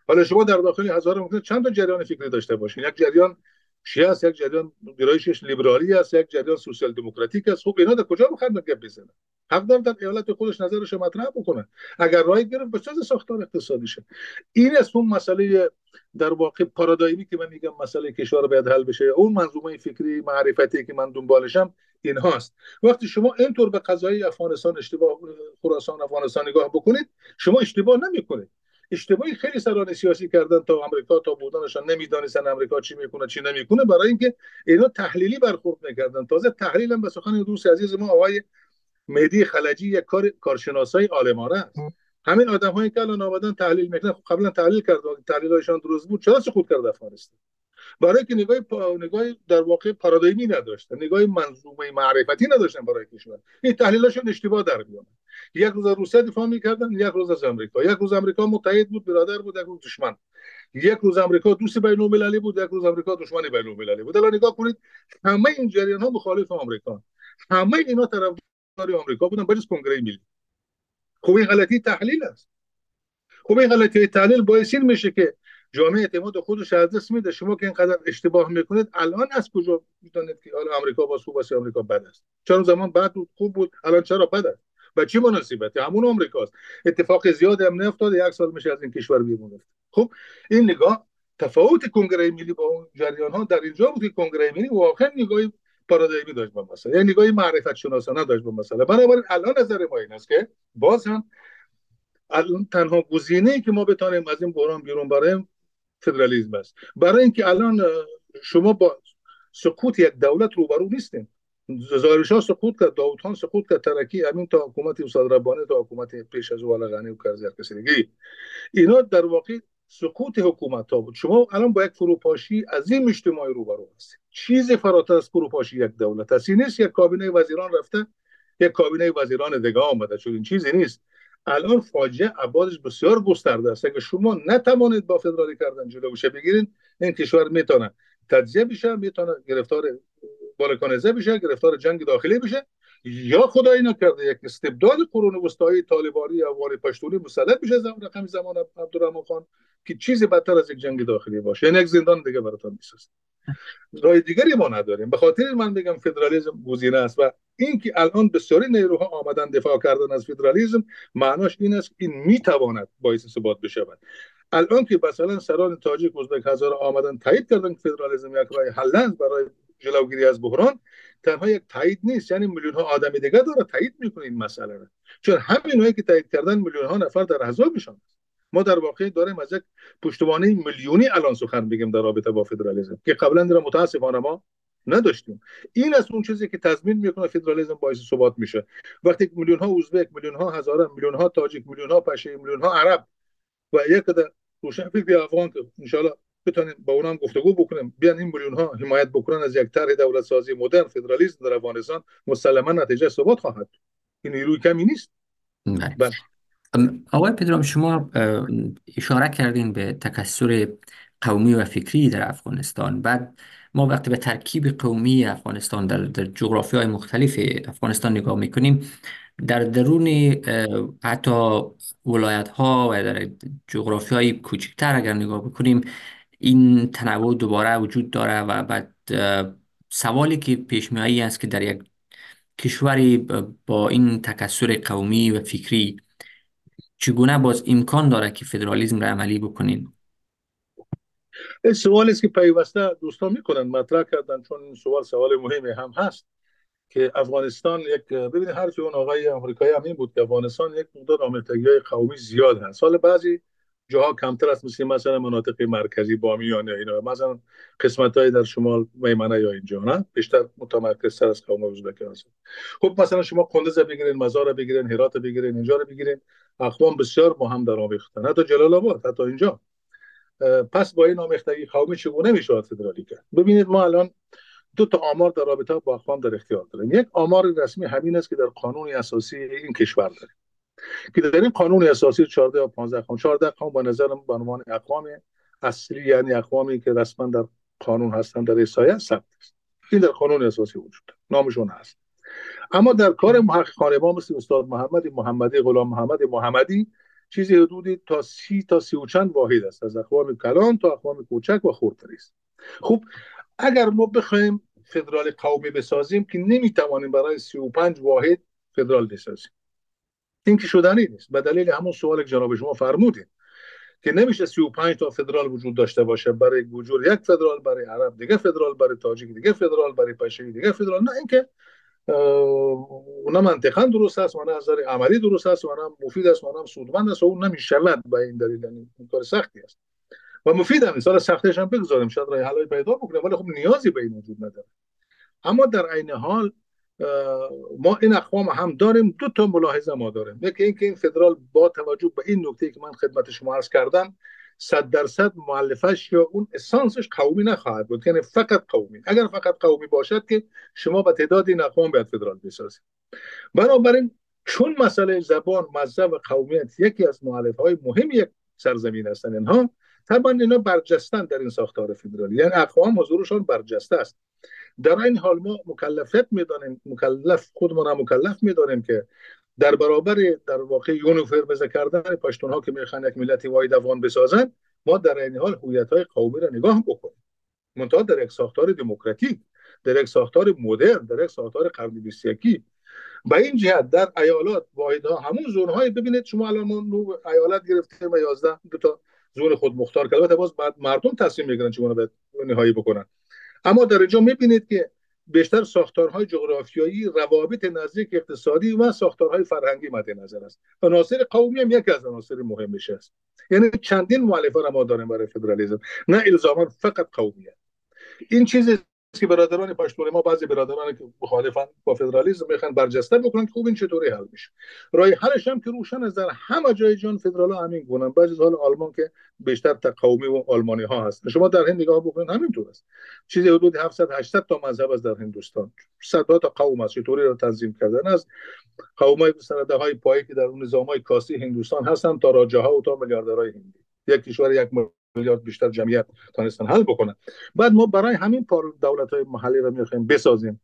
حالا شما در داخل هزار ممکن چند تا جریان فکری داشته باشین؟ یک جریان شیعه است یک جریان گرایشش لیبرالی است یک جریان سوسیال دموکراتیک است. خب اینا در کجا می‌خوان گپ بزنن؟ حق دارن در ایالت خودش نظرش مطرح بکنه اگر رای گرفت به چه ساختار اقتصادیشه این است اون مسئله در واقع پارادایمی که من میگم مسئله کشور باید حل بشه. اون منظومه فکری معرفتی که من دنبالشم این هاست وقتی شما اینطور به قضایی افغانستان اشتباه خراسان افغانستان نگاه بکنید شما اشتباه نمی‌کنید. اشتباهی خیلی سران سیاسی کردن تا آمریکا تا بودنشان. نمی‌دانستن آمریکا چی می‌کنه چی نمی‌کنه. برای اینکه اینا تحلیلی برخورد می‌کردن تازه تحلیل هم به سخن دوست عزیز ما آقای مهدی خلجی یک کار کارشناسای عالمانه است. همین آدم هایی که الان آمدن تحلیل می‌کنن خب قبلا تحلیل کرد تحلیل هایشان درست بود. چرا سقوط کرد افغانستان؟ برای که نگاه نگاه در واقع پارادایمی نداشتن نگاه منظومه معرفتی نداشتن برای کشور. این تحلیلشون اشتباه در میاد. یک روز روسیه دفاع می‌کردن یک روز از امریکا یک روز امریکا متحد بود برادر بود یک روز دشمن. یک روز امریکا دوست بین المللی بود یک روز امریکا دشمن بین المللی بود. الان نگاه کنید همه این جریان ها مخالف آمریکا. همه اینا طرفدار آمریکا بودن برای کنگره ملی. این غلطی تحلیل است. این غلطی تحلیل باعث میشه که جامعه اعتماد خودش از دست میده. شما که اینقدر اشتباه می‌کنید الان از کجا می‌دونید که حالا آمریکا با خوب است آمریکا بد است؟ چرا زمان بعد بود خوب بود الان چرا بد است؟ و چی مناسبت همون آمریکاست. اتفاق زیاد هم نیفتاده یک سال میشه از این کشور بیرون خب این نگاه تفاوت کنگره ملی با اون جریان ها در اینجا بود که کنگره ملی واقعا نگاهی پارادایمی داشت با مسئله. یعنی نگاهی معرفت شناسانه داشت با مسئله. بنابراین الان نظر ما این است که باز هم الان تنها گزینه که ما بتانیم از این بحران بیرون بریم فدرالیزم است. برای اینکه الان شما با سقوط یک دولت روبرو نیستیم ها سقوط کرد داوود خان سقوط کرد ترکی همین تا حکومت استاد ربانی تا حکومت پیش از او غنی و کرزی کسی دیگه اینا در واقع سقوط حکومت ها بود. شما الان با یک فروپاشی عظیم اجتماعی روبرو هستید چیزی فراتر از فروپاشی یک دولت هست. نیست یک کابینه وزیران رفته یک کابینه وزیران دیگه آمده. چون این چیزی نیست. الان فاجعه ابعادش بسیار گسترده است. اگه شما نتوانید با فدرالی کردن جلو بشه بگیرین این کشور می‌تونه تجزیه بشه می‌تونه گرفتار بالکانزه بشه گرفتار جنگ داخلی بشه. یا خدایی نکرده یک استبداد قرون وسطایی طالبانی یا واری پشتونی مسلط بشه زمان رقم زمان عبدالرحمن خان که چیزی بدتر از یک جنگ داخلی باشه. یعنی یک زندان دیگه براتون می‌سازه. راه دیگری ما نداریم. به خاطر من بگم فدرالیسم گزینه است و اینکه الان بسیاری نیروها آمدن دفاع کردن از فدرالیسم معناش این است که این می‌تواند باعث ثبات بشود. الان که مثلا سران تاجیک ازبک هزار آمدن تایید کردن که فدرالیسم یک راه حل برای جلوگیری از بحران تنها یک تایید نیست. یعنی میلیون ها آدم دیگه داره تایید می‌کنه این مسئله را چون همین که تایید کردن میلیون ها نفر در احزابشان ما در واقع داریم از یک پشتوانه میلیونی الان سخن بگیم در رابطه با فدرالیسم که قبلا در متاسفانه ما نداشتیم. این از اون چیزی که تضمین می‌کنه فدرالیسم باعث ثبات میشه. وقتی میلیون ها ازبک میلیون ها هزاره میلیون ها تاجیک میلیون ها پشه میلیون ها عرب و یک روشن روشنفکر افغان که ان بتونیم با اونها گفتگو بکنیم. بیان این میلیون ها حمایت بکنن از یک طرح دولت سازی مدرن فدرالیسم در افغانستان مسلما نتیجه ثبات خواهد. این نیروی کمی نیست. بله. آقای پدرام شما اشاره کردین به تکسر قومی و فکری در افغانستان. بعد ما وقتی به ترکیب قومی افغانستان در, در جغرافی های مختلف افغانستان نگاه می‌کنیم در درون حتی ولایت ها و در جغرافی های کوچکتر اگر نگاه بکنیم این تنوع دوباره وجود داره و بعد سوالی که پیش می است که در یک کشوری با این تکسر قومی و فکری چگونه باز امکان داره که فدرالیزم را عملی بکنین سوالی است که پیوسته دوستان می‌کنن مطرح کردن چون این سوال سوال مهمی هم هست که افغانستان یک ببینید حرف اون آقای آمریکایی هم این بود که افغانستان یک مقدار آمریکایی قومی زیاد هست. حالا بعضی جاها کمتر است مثل مثلا مناطق مرکزی بامیان یا اینا. مثلا قسمت های در شمال میمنه یا اینجا نه؟ بیشتر متمرکز تر از قوم ازبک هست. خب مثلا شما قندز بگیرین مزار بگیرین هرات بگیرین اینجا رو بگیرین. اقوام بسیار با هم در آمیختن حتی جلال آباد حتی اینجا. پس با این آمیختگی قومی چگونه میشه فدرالی کرد؟ ببینید ما الان دو تا آمار در رابطه با اقوام در اختیار داریم. یک آمار رسمی همین است که در قانون اساسی این کشور داریم. که در این قانون اساسی 14 و 15 اقوام 14 اقوام با نظرم به عنوان اقوام اصلی یعنی اقوامی که رسما در قانون هستن در ایسایه ثبت است. این در قانون اساسی وجود نامشون هست. اما در کار محققان ما مثل استاد محمد محمدی غلام محمد محمدی چیزی حدودی تا سی تا سی و چند واحد است. از اقوام کلان تا اقوام کوچک و خردتری است. خب اگر ما بخوایم فدرال قومی بسازیم که نمی‌توانیم برای سی و پنج واحد فدرال بسازیم. این که شدنی نیست. به دلیل همون سوال که جناب شما فرمودید که نمیشه 35 تا فدرال وجود داشته باشه برای گوجور یک فدرال برای عرب دیگه فدرال برای تاجیک دیگه فدرال برای پشهی دیگه فدرال. نه اینکه اون منطقا درست است و نه نظر عملی درست است و نه مفید است و نه سودمند است و اون نمی‌شود به این دلیل. یعنی کار سختی است. و مفید هم سال سختش هم بگذاریم. شاید راه حلای پیدا بکنه ولی خب نیازی به این وجود نداره. اما در عین حال ما این اقوام هم داریم دو تا ملاحظه ما داریم. یکی اینکه این فدرال با توجه به این نکته که من خدمت شما عرض کردم صد درصد معلفش یا اون اسانسش قومی نخواهد بود یعنی فقط قومی. اگر فقط قومی باشد که شما به تعداد این اقوام باید فدرال بسازید. بنابراین چون مسئله زبان مذهب و قومیت یکی از معلف های مهم یک سرزمین هستن اینها طبعا اینا برجستن در این ساختار فدرالی. یعنی اقوام حضورشان برجسته است. در این حال ما مکلفیت می‌دانیم مکلف خودمان هم مکلف می‌دانیم که در برابر در واقع یونیفرمزه کردن پشتون ها که می‌خوان یک ملت واحد افغان بسازن ما در این حال هویت های قومی را نگاه بکنیم. منتها در یک ساختار دموکراتیک در یک ساختار مدرن در یک ساختار قرن 21 به این جهت در ایالات واحد ها همون زون های ببینید شما الان ما ایالت گرفتیم و 11 دو تا زون خود مختار کرده باز بعد مردم تصمیم می‌گیرن چگونه به نهایی بکنن. اما در اینجا می‌بینید که بیشتر ساختارهای جغرافیایی روابط نزدیک اقتصادی و ساختارهای فرهنگی مد نظر است. عناصر قومی هم یکی از عناصر مهمش است. یعنی چندین مؤلفه را ما داریم برای فدرالیسم. نه الزاما فقط قومیت این چیزی که برادران پشتون ما بعضی برادران که مخالفن با فدرالیسم می‌خوان برجسته بکنن که خوب این چطوری حل میشه. راه حلش هم که روشن از در همه جای جان فدرال همین گونن. بعضی حال آلمان که بیشتر تا قومی و آلمانی ها هست. شما در هند نگاه بکنید همینطور است. چیزی حدود 700 800 تا مذهب از در هندوستان. صد تا قوم است. چطوری رو تنظیم کردن؟ از قوم های سنده های پایی که در اون نظام های کاسی هندوستان هستن تا راجه ها و تا میلیاردرهای هندی. یک کشور یک میلیارد بیشتر جمعیت تانستن حل بکنن. بعد ما برای همین دولت های محلی رو می‌خوایم بسازیم.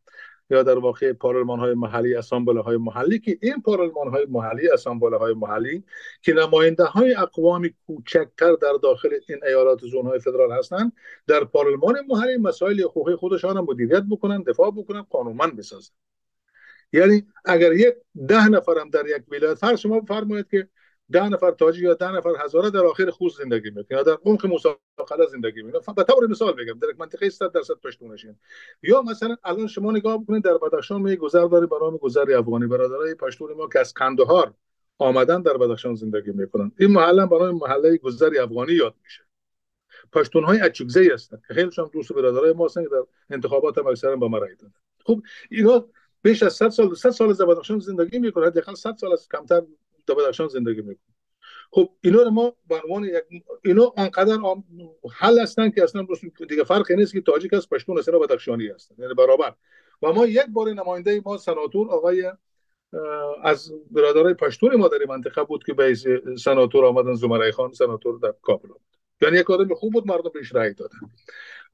یا در واقع پارلمان های محلی اسامبله های محلی که این پارلمان های محلی اسامبله های محلی که نماینده های اقوام کوچکتر در داخل این ایالات زون های فدرال هستند در پارلمان محلی مسائل حقوقی خودشان مدیریت بکنن دفاع بکنن قانونمند بسازن. یعنی اگر یک ده نفرم در یک ولایت فرض شما فرمایید که ده نفر تاجی یا ده نفر هزاره در آخر خوز زندگی می‌کنن یا در عمق مساقله زندگی می‌کنن به طور مثال بگم در منطقه 100 درصد پشتونشین. یا مثلا الان شما نگاه بکنید در بدخشان می گذر به نام گذر افغانی برادرای پشتون ما که از کندهار آمدن در بدخشان زندگی می‌کنن. این محله به نام محله گذر افغانی یاد میشه. پشتون های اچوگزی هستن که خیلی هم دوست برادرای ما هستن که در انتخابات هم اکثرا با ما رای دادن. خب اینا بیش از 100 سال 100 سال از بدخشان زندگی می‌کنن. حداقل 100 سال از کمتر در بدخشان زندگی می‌کنن خب اینا رو ما به عنوان یک اینا انقدر حل هستن که اصلا دیگه فرقی نیست که تاجیک است پشتون است بدخشانی هستن یعنی برابر. و ما یک بار نماینده ما سناتور آقای از برادرای پشتون ما در منطقه بود که به سناتور آمدن زمره خان سناتور در کابل یعنی یک آدم خوب بود مردم بهش رأی دادن.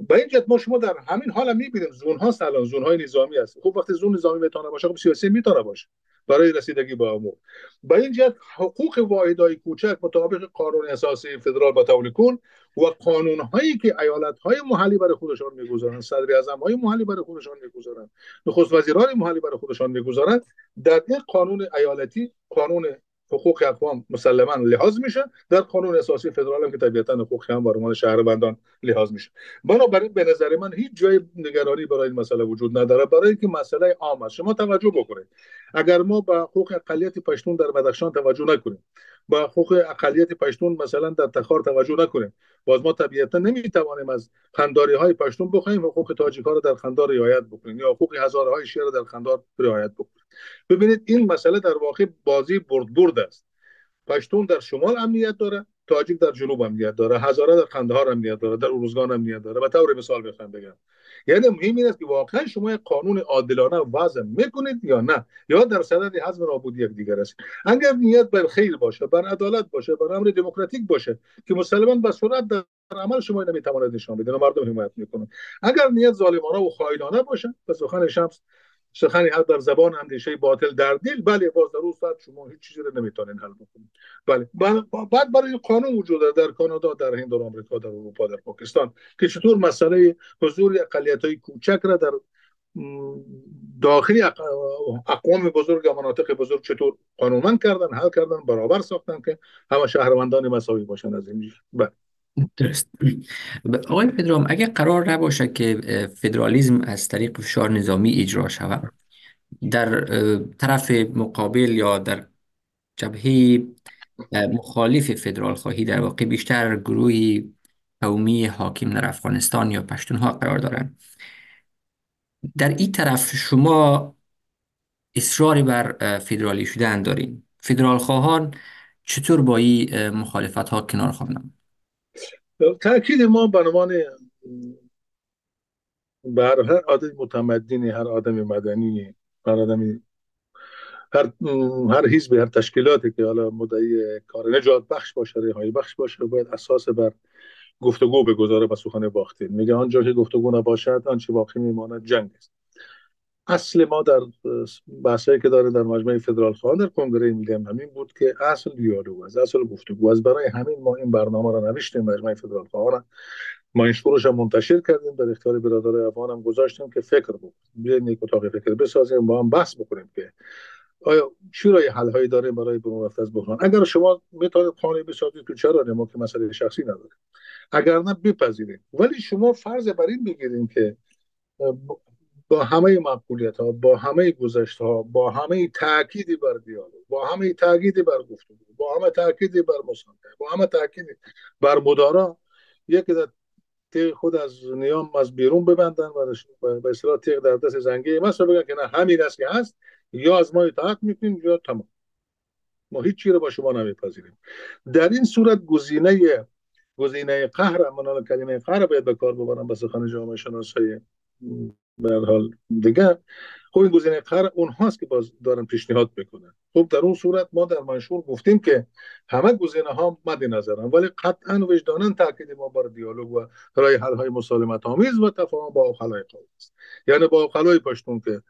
به این جهت ما شما در همین حال هم می‌بینیم زون ها الان زون های نظامی هست. خب وقتی زون نظامی می‌تونه باشه خب سیاسی می‌تونه باشه. برای رسیدگی به امور. به این جهت حقوق واحدهای کوچک مطابق قانون اساسی فدرال تولی کن و قانون هایی که ایالت های محلی برای خودشان می‌گذارند صدر اعظم های محلی برای خودشان می‌گذارند نخست وزیران محلی برای خودشان می‌گذارند در این قانون ایالتی قانون حقوق اقوام مسلما لحاظ میشه در قانون اساسی فدرال هم که طبیعتا حقوق هم بر شهروندان لحاظ میشه. بنابراین به نظر من هیچ جای نگرانی برای این مسئله وجود نداره برای اینکه مسئله عام است. شما توجه بکنید. اگر ما به حقوق اقلیت پشتون در بدخشان توجه نکنیم با حقوق اقلیت پشتون مثلا در تخار توجه نکنیم باز ما طبیعتا نمی‌توانیم از خنداری های پشتون بخوایم حقوق تاجیک ها رو در خندار رعایت بکنیم یا حقوق هزاره های شیعه رو در خندار رعایت بکنیم. ببینید این مسئله در واقع بازی برد برد است. پشتون در شمال امنیت داره تاجیک در جنوب امنیت داره هزاره در قندهار امنیت داره در اروزگان امنیت داره. و طور مثال بخوام بگم. یعنی مهم این است که واقعا شما قانون عادلانه وضع می‌کنید یا نه یا در صدد حزم نابودی یک دیگر است. اگر نیت بر خیر باشه بر عدالت باشه بر امر دموکراتیک باشه که مسلما به صورت در عمل شما نمی‌تواند نشان بده مردم حمایت می‌کنن اگر نیت ظالمانه و خائنانه باشه به سخن شمس سخنی هر در زبان اندیشه باطل در دل بله باز در اون شما هیچ چیزی رو نمی‌تونین حل بکنید بله. بعد برای قانون وجود داره در کانادا در هند در آمریکا در اروپا در پاکستان که چطور مسئله حضور اقلیت های کوچک را در داخلی اقوام بزرگ و مناطق بزرگ چطور قانونمند کردن حل کردن برابر ساختن که همه شهروندان مساوی باشن از این بله. درست. آقای پدرام اگر قرار نباشه که فدرالیزم از طریق فشار نظامی اجرا شود در طرف مقابل یا در جبهه مخالف فدرال خواهی در واقع بیشتر گروهی قومی حاکم در افغانستان یا پشتونها قرار دارند در این طرف شما اصراری بر فدرالی شدن دارین. فدرال خواهان چطور با این مخالفت ها کنار خواهند؟ تاکید ما به عنوان بر هر آدم متمدنی هر آدم مدنی هر آدمی هر هر حزب هر تشکیلاتی که حالا مدعی کار نجات بخش باشه های بخش باشه باید اساس بر گفتگو بگذاره و سخن باختین میگه آنجا که گفتگو نباشد آنچه باقی میماند جنگ است. اصل ما در بحثایی که داره در مجمع فدرال خواهان در کنگره میگم همین بود که اصل دیالوگ است اصل گفتگو از برای همین ما این برنامه را نوشتیم مجمع فدرال خواهان ما این شروعش هم منتشر کردیم در اختیار برادر افغان هم گذاشتیم که فکر بکنیم. بیاین یک اتاق فکر بسازیم با هم بحث بکنیم که آیا چی رای حل هایی داره برای برون رفت از بحران. اگر شما می‌تونید قانونی بسازید تو چرا ما که مسئله شخصی نداره اگر نه بپذیرید ولی شما فرض بر این بگیریم که با همه مقبولیت ها با همه گذشت ها با همه تاکیدی بر دیالوگ با همه تاکیدی بر گفتگو با همه تاکیدی بر مصالحه با همه تاکیدی بر مدارا یکی در تیغ خود از نیام از بیرون ببندن و به اصطلاح تیغ در دست زنگی مثلا بگن که نه همین است که هست یا از ما اطاعت می‌کنیم یا تمام. ما هیچ رو با شما نمیپذیریم. در این صورت گزینه گزینه قهر من کلمه قهر باید به کار ببرم به سخن جامعه شناسای به حال دیگه. خب این گزینه قرار اونهاست که باز دارن پیشنهاد می‌کنن. خب در اون صورت ما در منشور گفتیم که همه گزینه ها مد نظرن ولی قطعا وجدانا تاکید ما بر دیالوگ و رای حل های مسالمت آمیز و تفاهم با اوخلای قوم است. یعنی با اوخلای پشتون که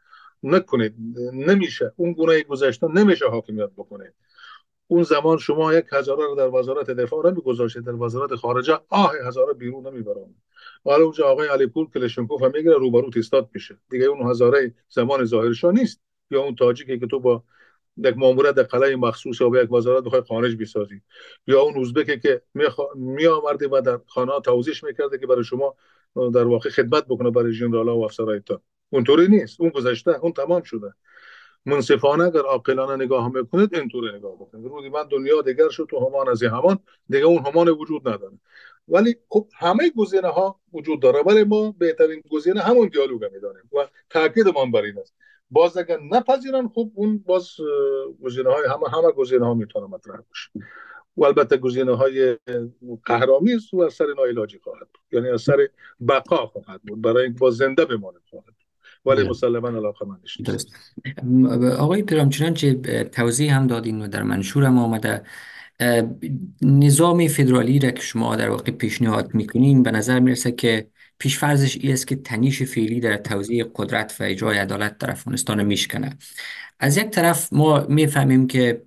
نکنید نمیشه اون گونه گذشته نمیشه حاکمیت بکنه. اون زمان شما یک هزاره رو در وزارت دفاع رو میگذاشتید در وزارت خارجه آه هزاره بیرون نمی‌برم حالا اونجا آقای علی پور کلشنکوف هم می‌گیره روبرو تستاد میشه. دیگه اون هزاره زمان ظاهرشا نیست. یا اون تاجیکی که تو با یک ماموریت در قلعه مخصوص یا یک وزارت بخوای خارج بسازی. یا اون اوزبکی که می و در خانه توضیح می‌کرده که برای شما در واقع خدمت بکنه برای ژنرالا و افسرهای تا. اونطوری نیست. اون گذشته اون تمام شده. منصفانه اگر عاقلانه نگاه می‌کنید اینطوری نگاه بکنید رودی من دنیا دیگر شد تو همان از همان دیگه اون همان وجود نداره. ولی خب همه گزینه ها وجود داره ولی ما بهترین گزینه همون دیالوگ می‌دانیم و تاکید ما بر این است. باز اگر نپذیرن خب اون باز گزینه های همه همه گزینه ها می‌تونه مطرح باشه. و البته گزینه های قهرامیز و از سر نایلاجی خواهد بود. یعنی از سر بقا خواهد بود. برای اینکه با زنده بمانه خواهد ولی مسلما علاقه من درست. آقای پیرام چنانچه توضیح هم دادین و در منشور هم آمده. نظام فدرالی را که شما در واقع پیشنهاد می‌کنین به نظر می‌رسه که پیشفرزش ای است که تنیش فعلی در توزیع قدرت و اجرای عدالت در افغانستان میشکنه. از یک طرف ما می‌فهمیم که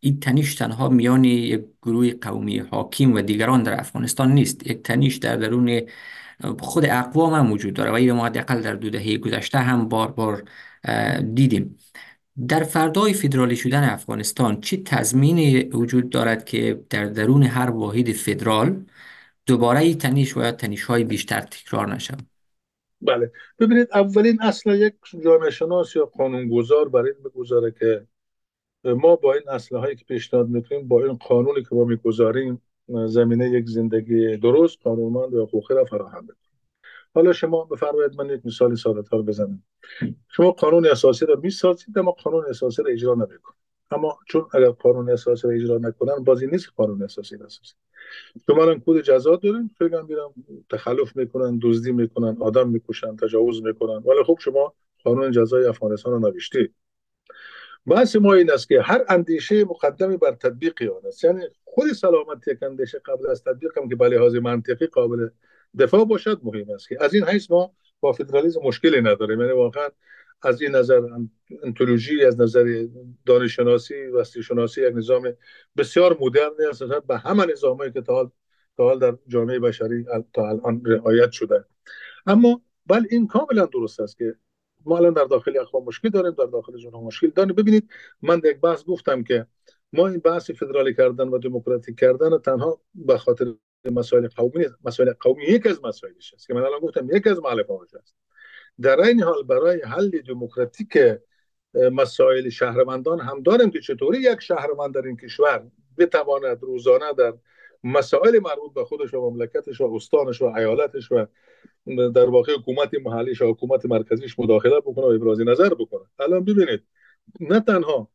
این تنیش تنها میان یک گروه قومی حاکم و دیگران در افغانستان نیست. یک تنیش در درون خود اقوام هم وجود داره و این ما حداقل در دو دهه گذشته هم بار بار دیدیم. در فردای فدرالی شدن افغانستان چه تضمینی وجود دارد که در درون هر واحد فدرال دوباره این تنیش و یا های بیشتر تکرار نشود؟ بله. ببینید اولین اصل یک جامعه شناس یا قانونگذار برای این بگذاره که ما با این اصله هایی که پیشنهاد می‌کنیم با این قانونی که ما می‌گذاریم زمینه یک زندگی درست قانونمند و حقوقی را فراهم بکنیم حالا شما بفرمایید من یک مثال ساده تر بزنم. شما قانون اساسی را می‌سازید اما قانون اساسی را اجرا نمی‌کنید. اما چون اگر قانون اساسی را اجرا نکنن بازی نیست قانون اساسی را اساسی شما الان کود جزا داریم خیلی هم میرن تخلف می‌کنن دزدی می‌کنن آدم می‌کشن تجاوز می‌کنن. ولی خب شما قانون جزای افغانستان رو نوشتید. بحث ما این است که هر اندیشه مقدمی بر تطبیق آن است یعنی خود سلامت یک اندیشه قبل از تطبیق هم که به لحاظ منطقی قابل دفاع باشد مهم است که از این حیث ما با فدرالیسم مشکلی نداریم. یعنی واقعا از این نظر انتولوژی از نظر دانش شناسی و شناسی یک نظام بسیار مدرنی است. به همه نظامایی که تا حال در جامعه بشری تا الان رعایت شده. اما بل این کاملا درست است که ما الان در داخل اقوام مشکل داریم در داخل جنوب مشکل داریم. ببینید من یک بحث گفتم که ما این بحث فدرالی کردن و دموکراتیک کردن تنها به خاطر مسائل قومی مسائل قومی یک از مسائلش است که من الان گفتم یک از معلفه است. در این حال برای حل دموکراتیک مسائل شهروندان هم داریم که چطوری یک شهروند در این کشور بتواند روزانه در مسائل مربوط به خودش و مملکتش و استانش و ایالتش و در واقع حکومت محلیش و حکومت مرکزیش مداخله بکنه و ابراز نظر بکنه. الان ببینید نه تنها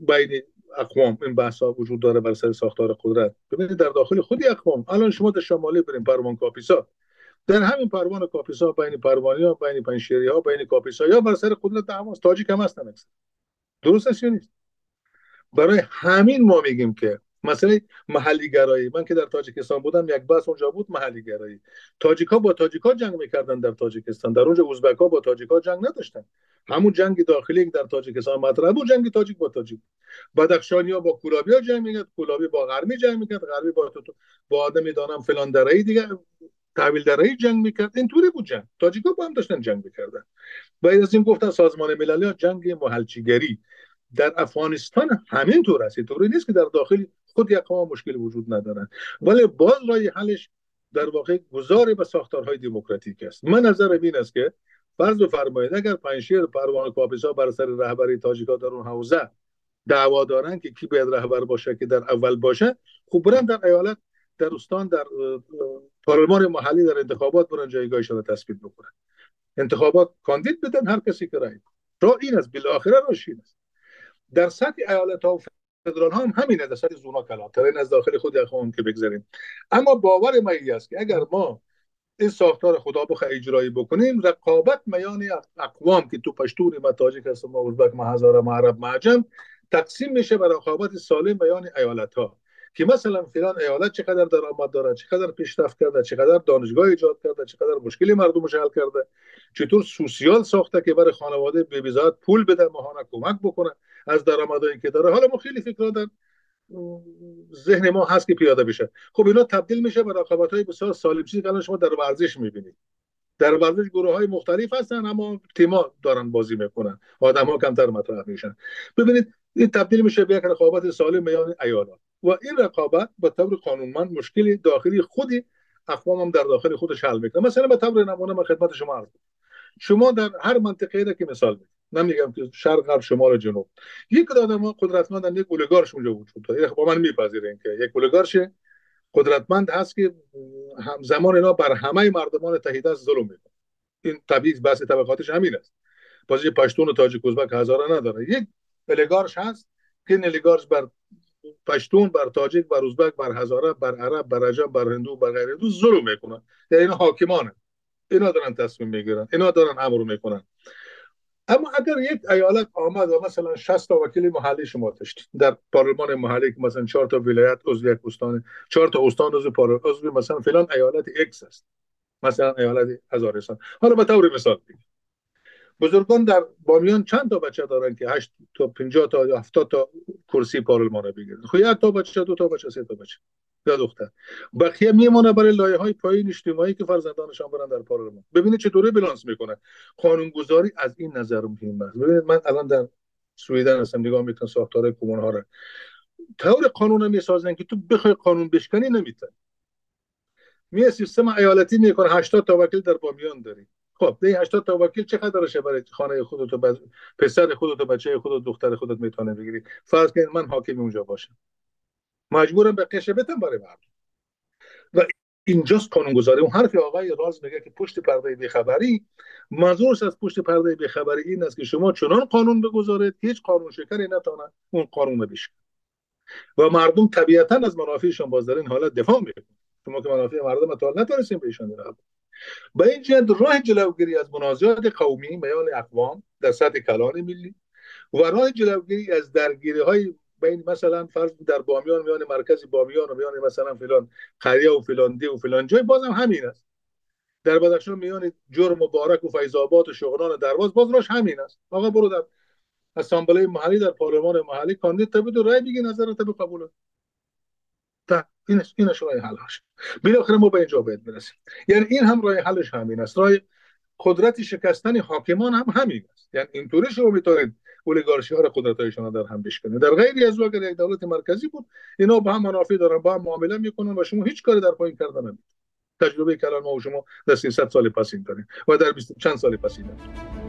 بین اقوام این بحث ها وجود داره بر سر ساختار قدرت. ببینید در داخل خودی اقوام الان شما در شمالی بریم پروان کاپیسا. در همین پروان کاپیسا بین پروانی ها بین پنشیری ها بین کاپیسا یا بر سر قدرت تاجیک هم هستن درست است یا نیست؟ برای همین ما میگیم که مثلا محلی گرایی من که در تاجیکستان بودم یک بحث اونجا بود محلی گرایی تاجیکا با تاجیکا جنگ می‌کردن در تاجیکستان. در اونجا ازبکا با تاجیکا جنگ نداشتن. همون جنگ داخلی در تاجیکستان مطرح بود جنگ تاجیک با تاجیک بدخشانی ها با کولابی ها جنگ می‌کرد کولابی با غربی جنگ می‌کرد غربی با تو با آدمی دانم فلان درهی دیگه تحویل درهی جنگ می‌کرد. اینطوری بود جنگ. تاجیکا با هم داشتن جنگ می‌کردن. و از این گفتن سازمان ملل جنگ محلچیگری در افغانستان همین طور است. اینطوری نیست که در داخل خود اقوام مشکل وجود ندارن ولی باز رای حلش در واقع گذار به ساختارهای دموکراتیک است. من نظر این است که فرض بفرمایید اگر پنجشیر پروانه کاپیسا بر سر رهبری تاجیکا در اون حوزه دعوا دارن که کی باید رهبر باشه که در اول باشه خوب برن در ایالت در استان در پارلمان محلی در انتخابات برن جایگاهشون رو تثبیت بکنن. انتخابات کاندید بدن هر کسی که رای را این است بالاخره راشین است. در سطح ایالت ها و فدرال هم همینه در سطح زونا کلانتر این از داخل خود اقوام که بگذاریم. اما باور ما است که اگر ما این ساختار خدا بخ اجرایی بکنیم رقابت میان اقوام که تو پشتون ما تاجیک هست ما ازبک ما هزار ما عرب معجم تقسیم میشه به رقابت سالم میان ایالت ها که مثلا فلان ایالت چقدر درآمد داره چقدر پیشرفت کرده چقدر دانشگاه ایجاد کرده چقدر مشکلی مردمش حل کرده چطور سوسیال ساخته که برای خانواده به پول بده ماهانه کمک بکنه از درآمدایی که داره. حالا ما خیلی فکر در ذهن ما هست که پیاده بشه. خب اینا تبدیل میشه به رقابت های بسیار سالم. چیزی که شما در ورزش می‌بینید. در ورزش گروه های مختلف هستن اما تیما دارن بازی می‌کنن. آدم ها کمتر مطرح میشن. ببینید این تبدیل میشه به یک رقابت سالم میان ایالات. و این رقابت به طور قانونمند مشکلی داخلی خودی اقوام هم در داخل خودش حل می‌کنه. مثلا به طور نمونه من خدمت شما عرض شما در هر منطقه که مثال بید. نمیگم که شرق غرب شمال جنوب. یک آدم قدرتمند یک اولیگارش اونجا وجود داره. با من میپذیرین که یک اولیگارش قدرتمند هست که هم زمان اینا بر همه مردمان تهید است ظلم می‌کنه. این طبیعی بحث طبقاتش همین است. بازی پشتون و تاجیک ازبک هزاره نداره. یک اولیگارش هست که نلیگارش بر پشتون بر تاجیک بر ازبک بر هزاره بر عرب بر عجم بر هندو بر غیر هندو ظلم می‌کنن. یعنی اینا حاکمانه اینا دارن تصمیم می‌گیرن. اینا دارن امر می‌کنن. اما اگر یک ایالت آمد و مثلا 60 تا وکیل محلی شما داشت در پارلمان محلی که مثلا 4 تا ولایت عضو یک استان 4 تا استان عضو عضو مثلا فلان ایالت ایکس است. مثلا ایالت هزارستان. حالا به طور مثال بگیم بزرگان در بامیان چند تا بچه دارن که 8 تا 50 تا یا 70 تا کرسی پارلمان بگیرن خب یک تا بچه دو تا بچه سه تا بچه یا دختر. بقیه میمونه برای لایه های پایین اجتماعی که فرزندانشان برن در پارلمان ببینید چطوری بلانس می‌کنه. گذاری از این نظر مهم است. ببینید من الان در سویدن هستم. نگاه می‌کنم ساختار کمون ها رو. طور قانون می‌سازن که تو بخوای قانون بشکنی نمی‌تونی. می سیستم ایالتی می‌کنه 80 تا وکیل در بامیان داری. خب ده 80 تا وکیل چقدرشه برای خانه خودت و بز... پسر خودت و بچه خودت دختر خودت می‌تونه بگیری؟ فرض کن من حاکم اونجا باشم. مجبورم به قشه بتم برای مردم. و اینجاست قانونگذاری. اون حرف آقای راز میگه که پشت پرده بیخبری منظورش از پشت پرده بیخبری این است که شما چنان قانون بگذارید که هیچ قانون شکری نتونه اون قانون بشه و مردم طبیعتا از منافعشان باز در این حالت دفاع می‌کنن. شما که منافع مردم تا نتونستیم بهشون به این جهت راه جلوگیری از منازعات قومی میان اقوام در سطح کلان ملی و راه جلوگیری از درگیری های بین مثلا فرض در بامیان میان مرکز بامیان و میان مثلا فلان قریه و فلان دی و فلان جای بازم همین است. در بدخشان میان جرم مبارک و فیض آباد و شغنان درواز باز راش همین است. آقا برو در اسامبله محلی در پارلمان محلی کاندید تبید و رای بگی نظرت به قبول. تا اینش اینش راه حلش. بالاخره ما به اینجا باید برسیم. یعنی این هم راه حلش همین است. راه قدرت شکستن حاکمان هم همین است. یعنی اینطوری شما می‌تونید اولیگارشی ها را قدرت هایشان در هم بشکنید. در غیری از اگر یک دولت مرکزی بود اینا با هم منافع دارن با هم معامله می‌کنن و شما هیچ کاری در پایین کردن نمید تجربه کلان ما و شما در 300 سال پس این و در 20 چند سال پس این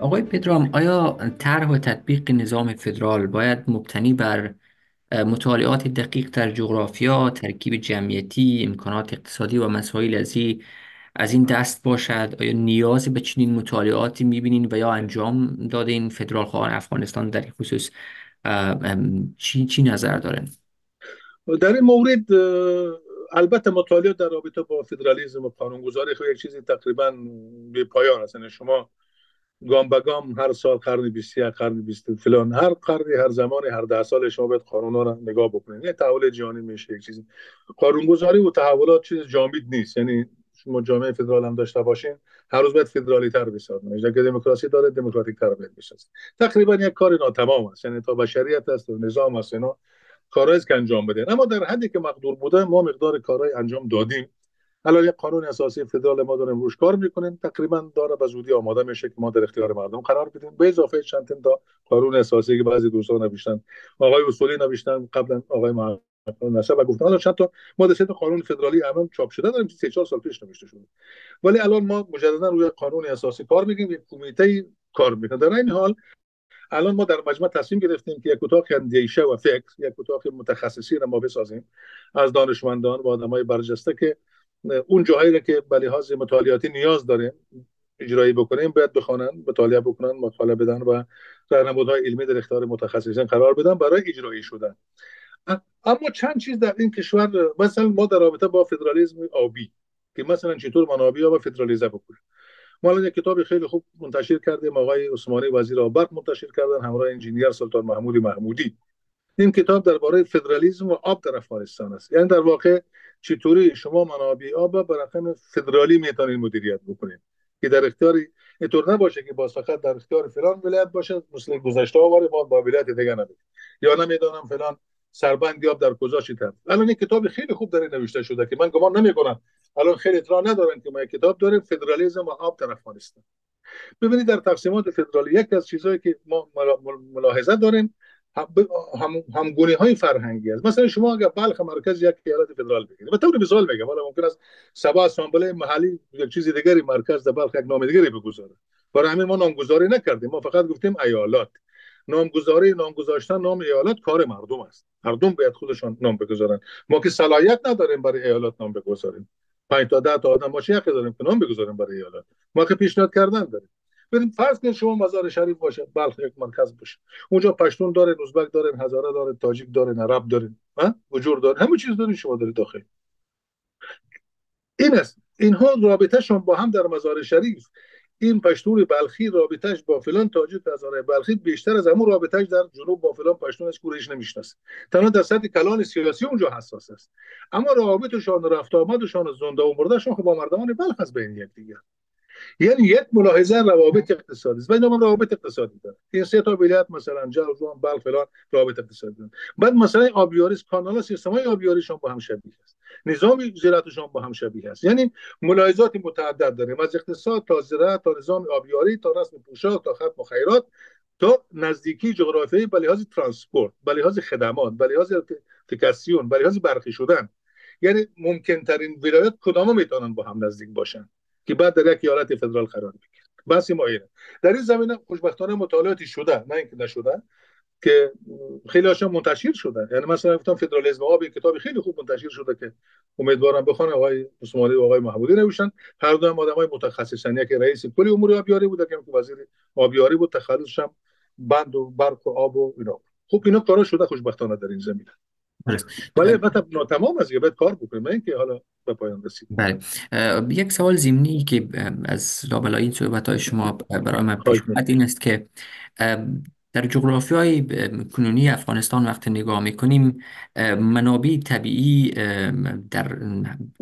آقای پدرام آیا طرح و تطبیق نظام فدرال باید مبتنی بر مطالعات دقیق در جغرافیا، ترکیب جمعیتی، امکانات اقتصادی و مسائل از این از این دست باشد آیا نیازی به چنین مطالعاتی می‌بینین و یا انجام دادین فدرال خواهان افغانستان در این خصوص چی, چی نظر دارن؟ در این مورد البته مطالعات در رابطه با فدرالیزم و قانونگذاری خب یک چیزی تقریبا به پایان است یعنی شما گام به گام هر سال قرن 21 قرن 20 فلان هر قرنی هر زمانی هر ده سال شما باید قانونا رو نگاه بکنید یه تحول جهانی میشه یک چیزی. قانونگذاری و تحولات چیز جامد نیست. یعنی شما جامعه فدرال هم داشته باشین هر روز باید فدرالی تر بسازن اگر دموکراسی داره دموکراتیک تر باید تقریبا یک کار ناتمام است. یعنی تا بشریت است و نظام است اینا کارهایی که انجام بده اما در حدی که مقدور بوده ما مقدار کارهای انجام دادیم. الان یک قانون اساسی فدرال ما داریم روش کار می‌کنیم تقریبا داره به زودی آماده میشه که ما در اختیار مردم قرار بدیم. به اضافه چند تا قانون اساسی که بعضی دوستان نوشتن آقای اصولی نوشتن قبلا آقای محمد نشه و گفتن. الان چند تا ما سه قانون فدرالی الان چاپ شده داریم 3 4 سال پیش نوشته شده. ولی الان ما مجددا روی قانون اساسی کار می‌کنیم یک کمیته کار می‌کنه. در این حال الان ما در مجمع تصمیم گرفتیم که یک اتاق اندیشه و فکر یک اتاق متخصصی را ما بسازیم. از دانشمندان و آدمای برجسته که اون جاهایی که به لحاظ مطالعاتی نیاز داریم اجرایی بکنیم باید بخوانن مطالعه بکنن مطالعه بدن و راهنمودهای علمی در اختیار متخصصین قرار بدن برای اجرایی شدن. اما چند چیز در این کشور مثلا ما در رابطه با فدرالیسم آبی که مثلا چطور منابع و فدرالیزه بکنیم. ما الان یک کتاب خیلی خوب منتشر کردیم آقای عثمانی وزیر آب منتشر کردن همراه انجینیر سلطان محمود محمودی. این کتاب درباره فدرالیسم و آب در افغانستان است. یعنی در واقع چطوری شما منابع آب به رقم فدرالی می‌تونید مدیریت بکنید؟ که در اختیار اینطور نباشه که باز فقط در اختیار فلان ولایت باشه مثل گذشته آواره ما با ولایت دیگه نبید یا نمی‌دونم فلان سربند آب در کجا تر الان این کتاب خیلی خوب در نوشته شده که من گمان نمی‌کنم. الان خیلی اطلاع ندارن که ما یک کتاب داریم فدرالیسم و آب در افغانستان. ببینید در تقسیمات فدرالی یکی از چیزهایی که ما ملاحظه داریم هم همگونی های فرهنگی است. مثلا شما اگر بلخ مرکز یک ایالت فدرال بگیرید به طور مثال میگم حالا ممکن است سبا اسامبله محلی یک چیز دیگری مرکز در بلخ یک نام دیگری بگذاره. برای همین ما نامگذاری نکردیم. ما فقط گفتیم ایالات. نامگذاری نام گذاشتن نام ایالات کار مردم است. مردم باید خودشان نام بگذارن. ما که صلاحیت نداریم برای ایالات نام بگذاریم. پنج تا ده تا آدم باشه یکی داریم که نام بگذاریم برای ایالات. ما که پیشنهاد کردن داریم. بریم فرض کنید شما مزار شریف باشه. بلخ یک مرکز باشه. اونجا پشتون داره ازبک داره هزاره داره تاجیک داره عرب داره وجور داره همه چیز داره شما داره داخل. این است. اینها رابطهشون با هم در مزار شریف. این پشتون بلخی رابطهش با فلان تاجیک هزاره بلخی بیشتر از همون رابطهش در جنوب با فلان پشتونش کورش نمی‌شناسه. تنها در سطح کلان سیاسی اونجا حساس است. اما روابطشان رفت آمدشان زنده و مردهشان خب با مردمان بلخ از بین یک دیگر یعنی یک ملاحظه روابط اقتصادی است. بین روابط اقتصادی داره این سه تا ولایت مثلا جوزان بلخ فلان رابط اقتصادی داره بعد مثلا آبیاری کانال سیستم های آبیاریشون با هم شبیه است. نظام زراعتشون با هم شبیه است. یعنی ملاحظات متعدد داریم. از اقتصاد تا زراعت تا نظام آبیاری تا رسم پوشاک تا خط خیرات تا نزدیکی جغرافیایی به لحاظ ترانسپورت به لحاظ خدمات به لحاظ تکسیون به لحاظ برخی شدن. یعنی ممکن ترین ولایت کدام می‌تونن با هم نزدیک باشن؟ که بعد در یک ایالت فدرال قرار بگیره بحث ما اینه. در این زمینه خوشبختانه مطالعاتی شده نه اینکه نشده که خیلی هاشون منتشر شده. یعنی مثلا گفتم فدرالیسم آب کتابی خیلی خوب منتشر شده که امیدوارم بخونه آقای عثمانی و آقای محمودی نوشتن. هر دو هم آدمای متخصصن. یکی رئیس کلی امور آبیاری بود که وزیر آبیاری بود. تخصصش بند و برق و آب و اینا. خوب اینا کارا شده خوشبختانه در این زمینه. ولی بله. البته ناتمام از باید کار بکنیم. اینکه حالا به پایان رسید بله. یک سوال زمینی که از لابلای این صحبت های شما برای من پیش این است که در جغرافی های کنونی افغانستان وقت نگاه می‌کنیم منابع طبیعی در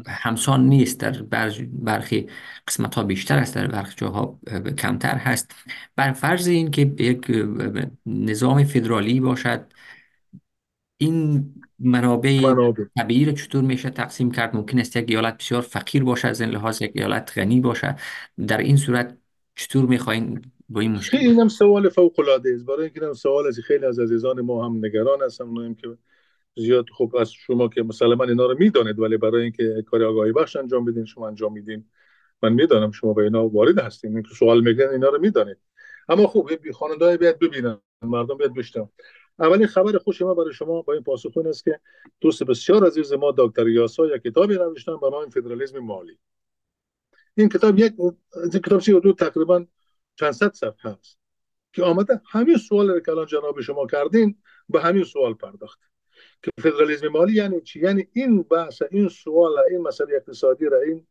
همسان نیست در برخی قسمت ها بیشتر است در برخی جاها کمتر هست. بر فرض این که یک نظام فدرالی باشد این منابع طبیعی رو چطور میشه تقسیم کرد؟ ممکن است یک ایالت بسیار فقیر باشه از این لحاظ یک ایالت غنی باشه. در این صورت چطور می‌خواین با این مشکل؟ اینم سوال فوق العاده است. برای اینکه سوال از خیلی از عزیزان ما هم نگران هستم که زیاد خوب از شما که مسلما اینا رو می‌دانید ولی برای اینکه کار آگاهی بخش انجام بدین شما انجام میدین. من می‌دانم شما به اینا وارد هستین. اینکه سوال میگن اینا رو می‌دانید. اما خوب خواننده بیاد ببینن. مردم بیاد بشنون. اولین خبر خوش ما برای شما با این پاسخون است که دوست بسیار عزیز ما دکتر یاسا یک کتابی نوشتن به نام فدرالیسم مالی. این کتاب یک این کتاب سی دو تقریبا چند صد صفحه است که آمده همین سوال که الان جناب شما کردین به همین سوال پرداخت. که فدرالیسم مالی یعنی چی؟ یعنی این بحث این سوال این مسئله اقتصادی را این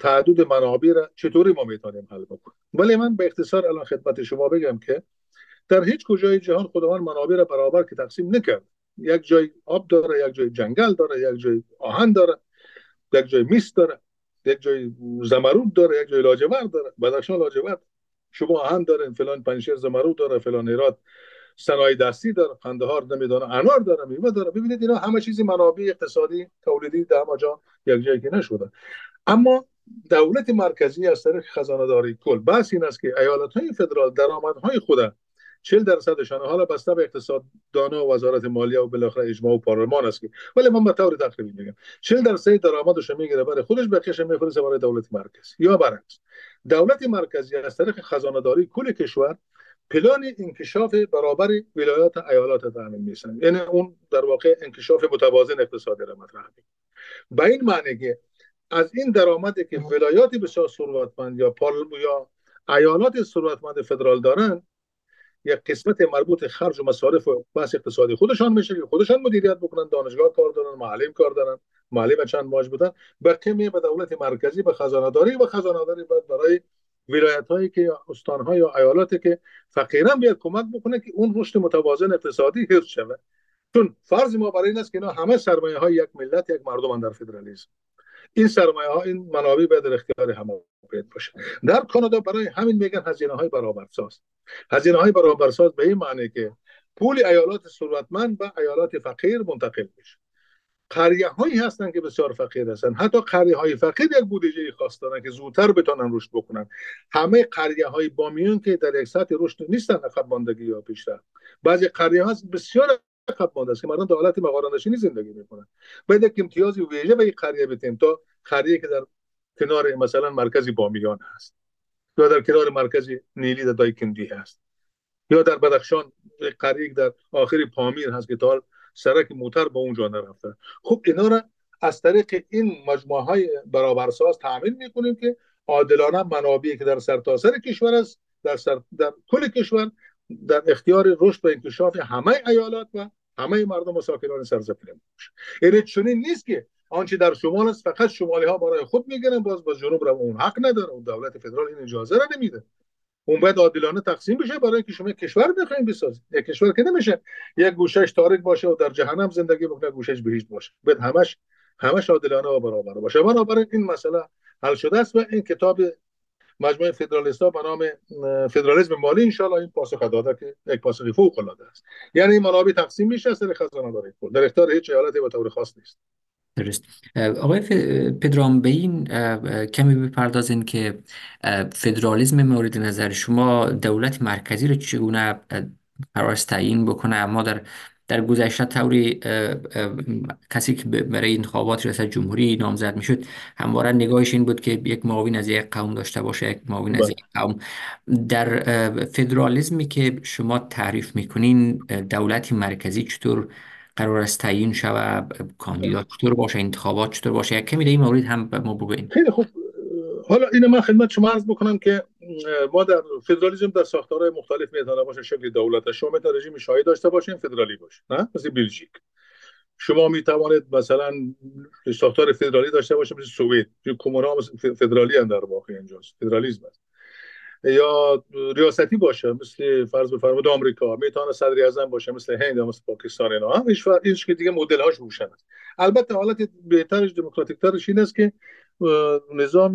تعدد منابع را چطوری ما می‌تونیم حل بکنیم؟ ولی من به اختصار الان خدمت شما بگم که در هیچ کجای جهان خداوند منابع را برابر که تقسیم نکرد. یک جای آب داره یک جای جنگل داره یک جای آهن داره یک جای میس داره یک جای زمرود داره یک جای لاجورد داره. بدخشان لاجورد. شما آهن داره فلان پنشیر زمرود داره فلان ایراد صنایع دستی داره قندهار نمی‌دونه انار داره میوه داره. ببینید اینا همه چیزی منابع اقتصادی تولیدی در جا یک جایی که نشده. اما دولت مرکزی از طریق خزانه داری کل بس این است که ایالت های فدرال درآمدهای خود 40 درصدشان حالا بسته به اقتصاد دانا و وزارت مالیه و بالاخره اجماع و پارلمان است که ولی من به طور تقریبی میگم. 40 درصد درآمدش می‌گیره برای خودش بقیه‌اش میفرسته برای دولت مرکزی یا برعکس. دولت مرکزی از طریق خزانه داری کل کشور پلان انکشاف برابر ولایات ایالات تامین میسن یعنی اون در واقع انکشاف متوازن اقتصادی را مطرح به این معنی که از این درآمدی که ولایات بسیار ثروتمند یا یا ایالات ثروتمند فدرال دارن یک قسمت مربوط خرج و مصارف و بحث اقتصادی خودشان میشه که خودشان مدیریت بکنن دانشگاه کار دارن معلم کار دارن معلم چند ماش بودن. بقیه به دولت مرکزی به خزانه داری و خزانه داری بعد برای ولایت هایی که استان ها یا ایالاتی که فقیران بیاد کمک بکنه که اون رشد متوازن اقتصادی حفظ شود. چون فرض ما برای این است که اینا همه سرمایه های یک ملت یک مردم در فدرالیسم. این سرمایه ها این منابع به در اختیار همه باشه. در کانادا برای همین میگن هزینه های برابرساز. هزینه های برابرساز به این معنی که پول ایالات ثروتمند به ایالات فقیر منتقل میشه. قریه هایی هستن که بسیار فقیر هستن. حتی قریه های فقیر یک بودجه خاص دارن که زودتر بتونن رشد بکنن. همه قریه های بامیون که در یک سطح رشد نیستن عقب ماندگی یا پیشرفت. بعضی قریه ها بسیار عقب مانده است که مردم در حالت زندگی می‌کنن. باید یک امتیازی ویژه به این قریه بدیم تا قریه که در کنار مثلا مرکزی بامیان هست. یا در کنار مرکزی نیلی در دایکندی هست. یا در بدخشان قریه در آخری پامیر هست که تا سرک موتر به اونجا نرفته خب اینا را از طریق این مجموعه های برابرساز تامین می‌کنیم که عادلانه منابعی که در سرتاسر سر کشور است در, سر در کل کشور در اختیار رشد و انکشاف همه ایالات و همه مردم و ساکنان سرزمین باشه یعنی چنین نیست که آنچه در شمال است فقط شمالی ها برای خود می‌گیرن باز باز جنوب را اون حق نداره. اون دولت فدرال این اجازه را نمیده. اون باید عادلانه تقسیم بشه برای اینکه شما کشور بخواید بسازید. یک کشور که نمیشه یک گوشش تاریک باشه و در جهنم زندگی بکنه گوشش بهشت باشه. باید همش همش عادلانه و برابر باشه. بنابراین این مسئله حل شده است و این کتاب مجموعه فدرالیست ها به نام فدرالیسم مالی انشالله این پاسخ داده که یک پاسخ فوق العاده است. یعنی منابع تقسیم میشه از خزانه داری در اختیار هیچ ایالتی به طور خاص نیست. درست. آقای پدرام به این کمی بپردازین که فدرالیزم مورد نظر شما دولت مرکزی رو چگونه قرار تعیین بکنه؟ ما در در گذشته طوری کسی که برای انتخابات ریاست جمهوری نامزد می‌شد همواره نگاهش این بود که یک معاون از یک قوم داشته باشه یک معاون از یک قوم. در فدرالیزمی که شما تعریف می‌کنین دولت مرکزی چطور قرار است تعیین شوه کاندیدا چطور باشه؟ انتخابات چطور باشه؟ یک کمی در این مورد هم ما بگوین خیلی خوب. حالا اینو من خدمت شما عرض بکنم که ما در فدرالیسم در ساختارهای مختلف می‌تونه باشه شکل دولت شما می‌تونه رژیم شاهی داشته باشین فدرالی باشه نه؟ مثل بلژیک. شما می توانید مثلا ساختار فدرالی داشته باشه مثل سوئد. کمونها فدرالی هم در واقع اینجاست فدرالیسم است. یا ریاستی باشه مثل فرض بفرمایید آمریکا. می‌تونه صدر اعظم باشه مثل هند یا مثل پاکستان اینا. هم هیچ که دیگه مدل هاش است. البته حالت بهترش دموکراتیک ترش این است که نظام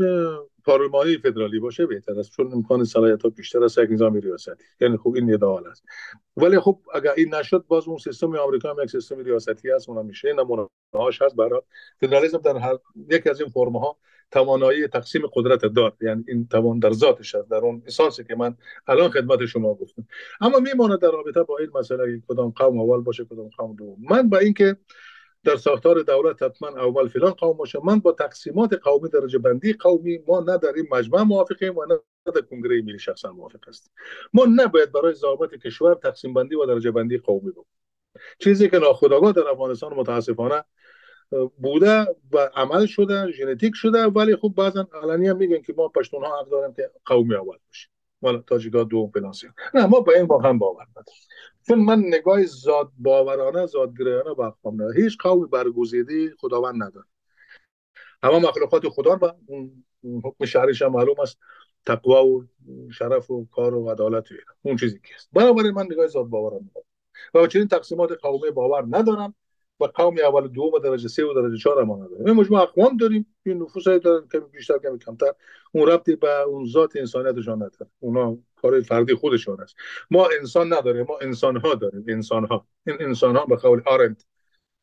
پارلمانی فدرالی باشه بهتر است چون امکان صلاحیت ها بیشتر است یک نظام ریاستی یعنی خوب این ایدئال است. ولی خب اگر این نشد باز اون سیستم آمریکا هم یک سیستم ریاستی است اونم میشه نمونه هاش هست برای فدرالیسم در هر یک از این فرم ها توانایی تقسیم قدرت دار یعنی این توان در ذاتش است در اون اساسی که من الان خدمت شما گفتم. اما میماند در رابطه با این مسئله کدام قوم اول باشه کدام قوم دوم. من با اینکه در ساختار دولت حتما اول فلان قوم باشه. من با تقسیمات قومی درجه بندی قومی ما نه در این مجمع موافقیم و نه در کنگره ملی شخصا موافق است ما نباید برای ضابط کشور تقسیم بندی و درجه بندی قومی بکنیم چیزی که ناخودآگاه در افغانستان متاسفانه بوده و عمل شده ژنتیک شده ولی خب بعضا علنی هم میگن که ما پشتون ها حق داریم که قومی اول باشیم ولی تاجیکا دو فلانسیون نه ما با این واقعا باور نداریم. چون من نگاه ذات باورانه ذات گرایانه با نه هیچ قومی برگزیده خداوند نداره. همه مخلوقات خدا و اون حکم شهریش هم معلوم است. تقوا و شرف و کار و عدالت و اون چیزی که است. بنابراین من نگاه ذات باورانه و چنین تقسیمات قومی باور ندارم. و قوم اول دوم درجه سه و درجه چهار ما نداریم مجموعه اقوام داریم. این نفوس های دارن که بیشتر کمی کمتر. اون ربطی به اون ذات انسانیتشان نداره. اونا کار فردی خودشان است. ما انسان نداریم ما انسان ها داریم. انسان ها این انسان ها به قول آرنت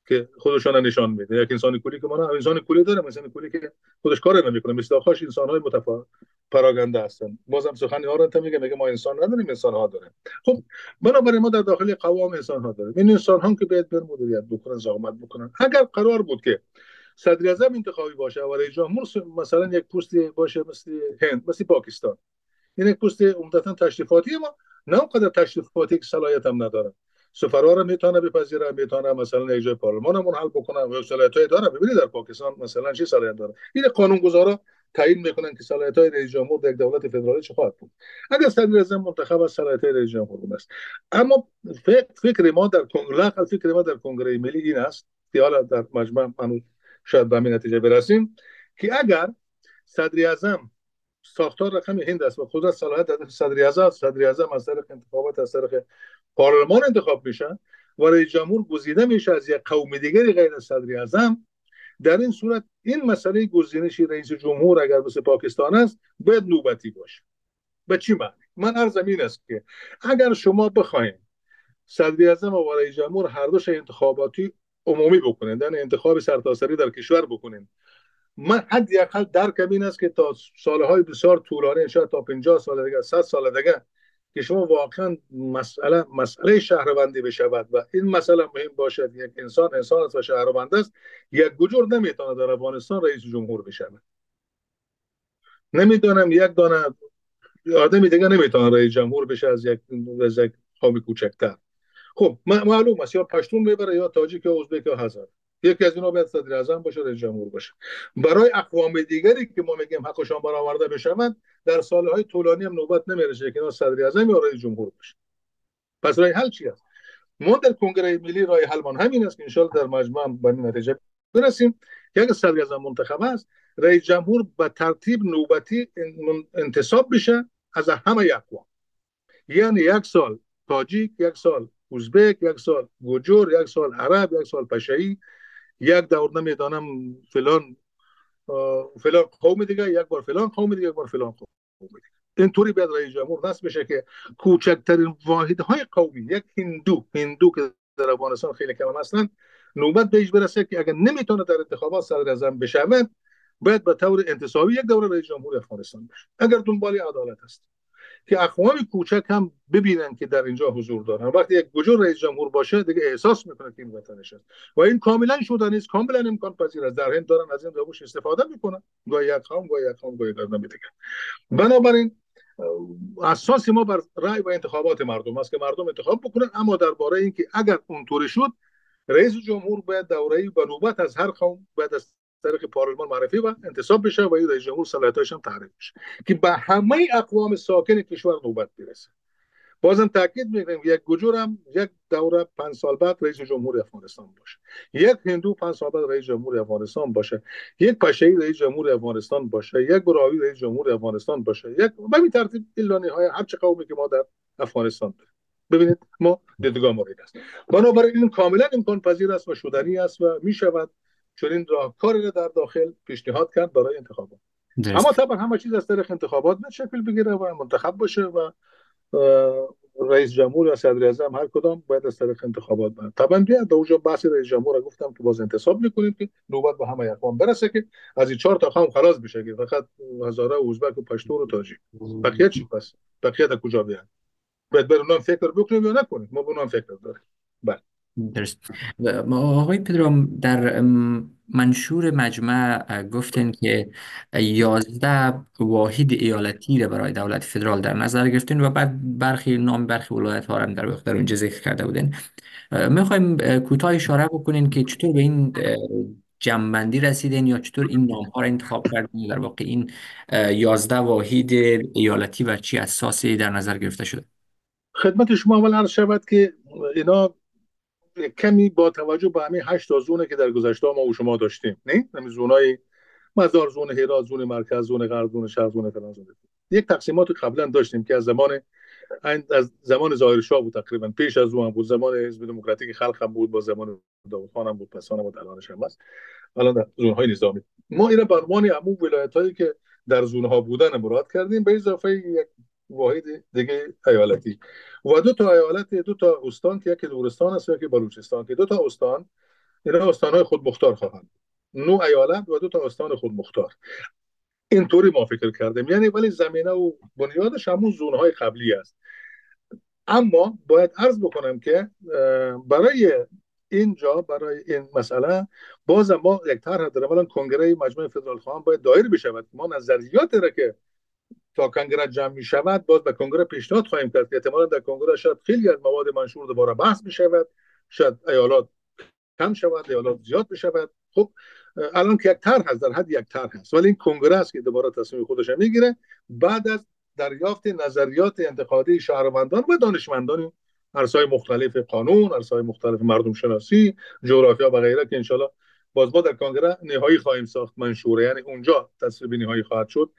که خودشان نشان میده. یک انسان کولی که ما انسان کولی داره مثلا کولی که خودش کار نمی‌کنه مثل آخاش انسان های متفا پراگنده هستن. بازم سخن آرنت میگه میگه ما انسان نداریم انسان ها داریم خب بنابراین ما در داخل قوام انسان ها داریم. این انسان ها که باید بر مدیریت بکنن زحمت بکنن. اگر قرار بود که صدر اعظم انتخابی باشه و رئیس جمهور مثلا یک پستی باشه مثل هند مثل پاکستان. این یک پست عمدتا تشریفاتی ما. نه اونقدر تشریفاتی که صلاحیت هم نداره سفرا رو می‌تونه بپذیره می‌تونه مثلا اجرای پارلمان هم حل بکنه و صلاحیت های داره ببینید در پاکستان مثلا چی صلاحیت داره؟ این قانون گذارا تعیین می‌کنن که صلاحیت های رئیس جمهور در یک دولت فدرالی چه خواهد بود. اگر صدر اعظم منتخب از صلاحیت های رئیس جمهور است. اما فکر, فکر ما در کنگره فکر ما در کنگره ملی این است که حالا در مجمع من شاید به نتیجه برسیم که اگر صدر اعظم ساختار رقم هند است و خود صلاحیت صدر اعظم صدر اعظم از طریق انتخابات از طریق پارلمان انتخاب میشن. و رئیس جمهور گزیده میشه از یک قوم دیگری غیر از صدر اعظم. در این صورت این مسئله گزینش رئیس جمهور اگر مثل پاکستان است باید نوبتی باشه. به چی معنی؟ من ارزم این است که اگر شما بخواید صدر اعظم و رئیس جمهور هر دوش انتخاباتی عمومی بکنید یعنی انتخاب سرتاسری در کشور بکنید من حداقل درکم این است که تا سالهای بسیار طولانی شاید تا 50 سال دیگه 100 سال دیگه که شما واقعا مسئله مسئله شهروندی بشود و این مسئله مهم باشد. یک انسان انسان است و شهروند است. یک گجور نمی‌تونه در افغانستان رئیس جمهور بشود. نمی‌دونم یک دانه آدمی دیگه نمی‌تونه رئیس جمهور بشه از یک از یک قوم کوچکتر. خب معلوم است یا پشتون می‌بره یا تاجیک یا ازبک یا هزار یکی از اینا باید صدر اعظم باشه رئیس جمهور باشه. برای اقوام دیگری که ما میگیم حقشان برآورده بشوند در سالهای طولانی هم نوبت نمی‌رسه که اینا صدر اعظم یا رئیس جمهور باشه. پس رای حل چی است؟ ما در کنگره ملی رای حلمان همین است که انشالله در مجمع به نتیجه برسیم. که اگر صدر اعظم منتخب است رئیس جمهور به ترتیب نوبتی انتصاب بشه از همه اقوام. یعنی یک سال تاجیک یک سال ازبک یک سال گوجور یک سال عرب یک سال پشهی یک دور نمی‌دانم فلان فلان قوم دیگه یک بار فلان قوم دیگه یک بار فلان قوم دیگه. اینطوری باید رئیس جمهور نصب بشه که کوچکترین واحد های قومی یک هندو هندو که در افغانستان خیلی کم هستند نوبت بهش برسه که اگر نمی‌تونه در انتخابات صدر اعظم بشود باید به طور انتصابی یک دوره رئیس جمهور افغانستان بشه اگر دنبال عدالت است که اقوام کوچک هم ببینن که در اینجا حضور دارن. وقتی یک گجور رئیس جمهور باشه دیگه احساس می‌کنه که این وطنش است و این کاملا شده نیست. کاملا امکان پذیر است. در هند دارن از این روش استفاده می‌کنن. گاهی یک خام گاهی یک خام گاهی در بنابراین اساس ما بر رأی و انتخابات مردم است که مردم انتخاب بکنن. اما درباره اینکه اگر اونطوری شد رئیس جمهور باید دوره و نوبت از هر قوم باید از طریق پارلمان معرفی و انتصاب بشه و رئیس جمهور صلاحیتش هم تعریف بشه. که به همه اقوام ساکن کشور نوبت برسه. بازم تاکید می‌کنیم یک گجور یک دوره پنج سال بعد رئیس جمهور افغانستان باشه. یک هندو پنج سال بعد رئیس جمهور افغانستان باشه. یک پشهی رئیس جمهور افغانستان باشه. یک براوی رئیس جمهور افغانستان باشه. یک به این ترتیب الا های هر چه قومی که ما در افغانستان داریم. ببینید ما دیدگاه مورد است. بنابراین این کاملا امکان پذیر است و شدنی است و می شود چنین راهکاری را در داخل پیشنهاد کرد برای انتخابات. اما طبعا همه چیز از طریق انتخابات به شکل بگیره و منتخب باشه و رئیس جمهور یا صدر اعظم هر کدام باید از طریق انتخابات برن. طبعا بیا به اونجا بحث رئیس جمهور گفتم که باز انتصاب می‌کنیم که نوبت به همه اقوام برسه که از این چهار تا قوم خلاص بشه که فقط هزاره و ازبک و پشتور و تاجیک بقیه چی پس؟ بقیه کجا بیان؟ باید بر فکر بکنیم یا نکنیم ما به فکر داریم. بله. درست. آقای پدرام در منشور مجمع گفتن که یازده واحد ایالتی را برای دولت فدرال در نظر گرفتن و بعد برخی نام برخی ولایت ها هم در در اونجا ذکر کرده بودن می‌خوایم کوتاه اشاره بکنین که چطور به این جمعبندی رسیدن یا چطور این نام ها را انتخاب کردن در واقع این یازده واحد ایالتی و چی اساسی در نظر گرفته شده؟ خدمت شما اول عرض شود که اینا کمی با توجه به همین هشت تا زونه که در گذشته ما و شما داشتیم نه؟ همین زونای مزار زون هرات زون مرکز زون غرب زون شرق زون فلان زون یک تقسیمات قبلا داشتیم که از زمان از زمان ظاهر شاه بود تقریبا. پیش از اون بود. زمان حزب دموکراتیک خلق هم بود با زمان داوود خان هم بود. پس هم بود الانش هم هست. الان زون های نظامی. ما اینا به عنوان عموم ولایت هایی که در زون ها بودن مراد کردیم به اضافه یک واحد دیگه ایالتی. و دو تا ایالت دو تا استان که یکی دورستان است و یکی بلوچستان که دو تا استان اینا استانهای خود مختار خواهند. نو ایالت و دو تا استان خود مختار. اینطوری ما فکر کردیم. یعنی ولی زمینه و بنیادش همون زونه های قبلی است. اما باید عرض بکنم که برای اینجا برای این مسئله باز ما یک طرح در کنگره مجمع فدرال خواهان باید دایر بشود. ما نظریات را که تا کنگره جمع می شود باز به کنگره پیشنهاد خواهیم کرد که احتمالا در کنگره شاید خیلی از مواد منشور دوباره بحث می شود شاید ایالات کم شود ایالات زیاد بشود خب الان که یک طرح هست در حد یک طرح هست ولی این کنگره است که دوباره تصمیم خودش می‌گیره. بعد از دریافت نظریات انتقادی شهروندان و دانشمندان عرصه‌های مختلف قانون عرصه‌های مختلف مردم شناسی جغرافیا و غیره که انشالله باز ما در کنگره نهایی خواهیم ساخت منشوره. یعنی اونجا تصویب نهایی خواهد شد.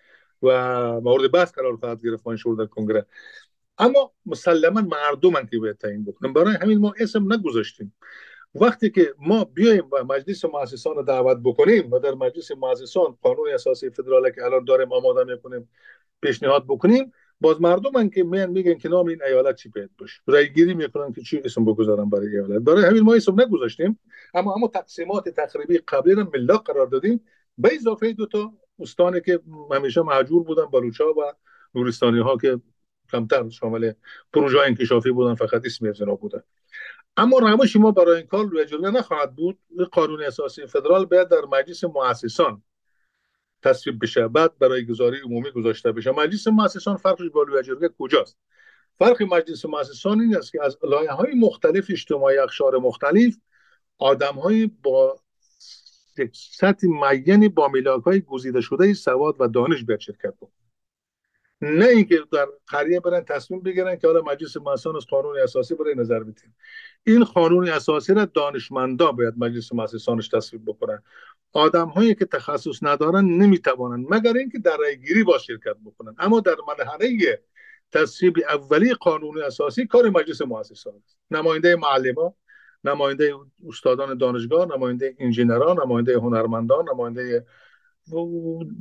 و مورد بحث قرار خواهد گرفت منشور در کنگره. اما مسلما مردم که باید تعیین بکنن. برای همین ما اسم نگذاشتیم. وقتی که ما بیایم و مجلس مؤسسان رو دعوت بکنیم و در مجلس مؤسسان قانون اساسی فدرال که الان داریم آماده می‌کنیم پیشنهاد بکنیم باز مردم که میان میگن که نام این ایالت چی باید باشه؟ رای گیری می‌کنن که چی اسم بگذارن برای ایالت. برای همین ما اسم نگذاشتیم. اما اما تقسیمات تقریبی قبلی رو ملاک قرار دادیم. به اضافه دو تا استانی که همیشه محجور بودن بلوچا و نورستانی ها که کمتر شامل پروژه انکشافی بودن فقط اسم از بودن. اما روش ما برای این کار روی نخواهد بود. قانون اساسی فدرال باید در مجلس مؤسسان تصویب بشه. بعد برای گزاری عمومی گذاشته بشه. مجلس مؤسسان فرقش با جرگه کجاست؟ فرق مجلس مؤسسان این است که از لایه های مختلف اجتماعی اخشار مختلف آدم با یک سطح معینی با ملاک های گزیده شده سواد و دانش باید شرکت نه اینکه در قریه برن تصمیم بگیرن که حالا مجلس مؤسسان از قانون اساسی برای نظر بدیم این قانون اساسی را دانشمندا باید مجلس مؤسسانش تصویب بکنن. آدم هایی که تخصص ندارن نمی‌توانند مگر اینکه در رای گیری با شرکت بکنن. اما در مرحله تصویب اولی قانون اساسی کار مجلس مؤسسان است. نماینده معلمان نماینده استادان دانشگاه نماینده انجینران نماینده هنرمندان نماینده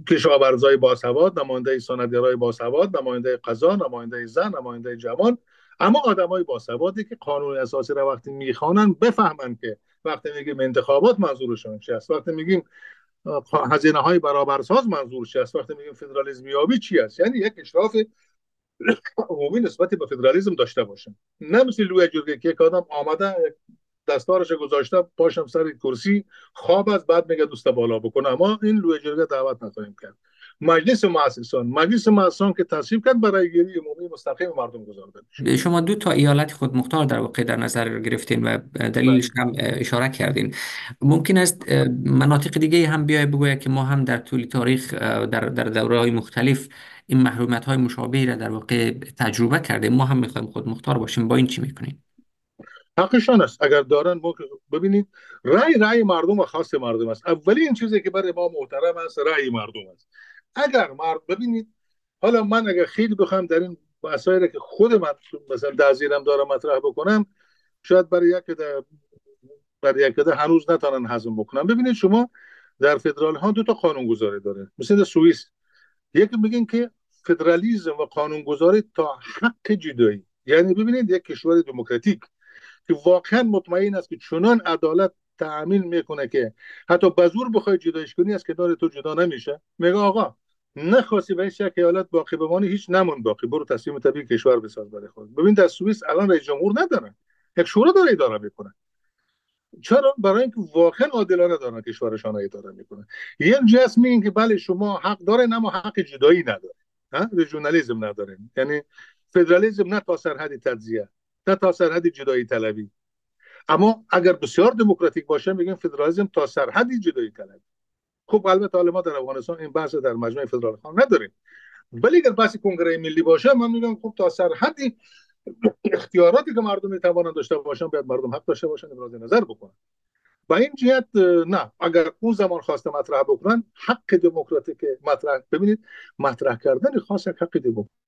کشاورزای باسواد نماینده سندگرای باسواد نماینده قضا نماینده زن نماینده جوان. اما آدمای باسوادی که قانون اساسی را وقتی می‌خوانن بفهمن که وقتی میگیم انتخابات منظورشون چی است وقتی میگیم هزینه های برابرساز منظور چی است وقتی میگیم فدرالیسم یابی چی است. یعنی یک اشراف عمومی نسبت به فدرالیسم داشته باشن. نه مثل لوی جرگه که آدم آمده دستارش گذاشته پاشم سر کرسی. خواب از بعد میگه دوست بالا بکنه اما این لوی جرگه دعوت نخواهیم کرد. مجلس مؤسسان مجلس مؤسسان که تصویب کرد برای گیری عمومی مستقیم مردم گذارده شما دو تا ایالت خود مختار در واقع در نظر گرفتین و دلیلش هم اشاره کردین. ممکن است مناطق دیگه هم بیای بگوید که ما هم در طول تاریخ در در دوره های مختلف این محرومیت های مشابهی را در واقع تجربه کردیم. ما هم می‌خوایم خود مختار باشیم. با این چی می‌کنیم حقشان است. اگر دارن ببینید رأی رأی مردم و خاص مردم است. اولین چیزی که برای ما محترم است رأی مردم است. اگر مرد ببینید حالا من اگر خیلی بخوام در این مسائلی که خود من مثلا دزیرم دارم مطرح بکنم شاید برای یک برای یک هنوز نتونن هضم بکنم ببینید شما در فدرال ها دو تا قانون گذاری داره. مثل سوئیس. یکی میگن که فدرالیزم و قانون گذاری تا حق جدایی. یعنی ببینید یک کشور دموکراتیک. که واقعا مطمئن است که چنان عدالت تأمین می‌کنه که حتی بزور بخوای جدایش کنی از کنار تو جدا نمیشه. میگه آقا نخواستی به این شک ایالت باقی بمانی هیچ نمون باقی. برو تصمیم طبیعی کشور بساز برای خود. ببین در سوئیس الان رئیس جمهور ندارن یک شورا داره اداره می‌کنه. چرا؟ برای اینکه واقعا عادلانه دارن کشورشان اداره می‌کنه. یک جسم میگن که بله شما حق داره اما حق جدایی نداره ها؟ رژونالیسم نداره یعنی فدرالیسم نه تا سرحد تجزیه. نه تا سرحد جدایی طلبی اما اگر بسیار دموکراتیک باشه میگن فدرالیسم تا سرحدی جدایی طلبی خب البته حالا ما در افغانستان این بحث در مجمع فدرال خان نداریم. ولی اگر بحث کنگره ملی باشه من میگم خب تا سرحدی اختیاراتی که مردم می‌توانند داشته باشن باید مردم حق داشته باشن ابراز نظر بکنن. با این جهت نه اگر اون زمان خواسته مطرح بکنن حق دموکراتیک مطرح ببینید مطرح کردن خاص حق دموکراتیک.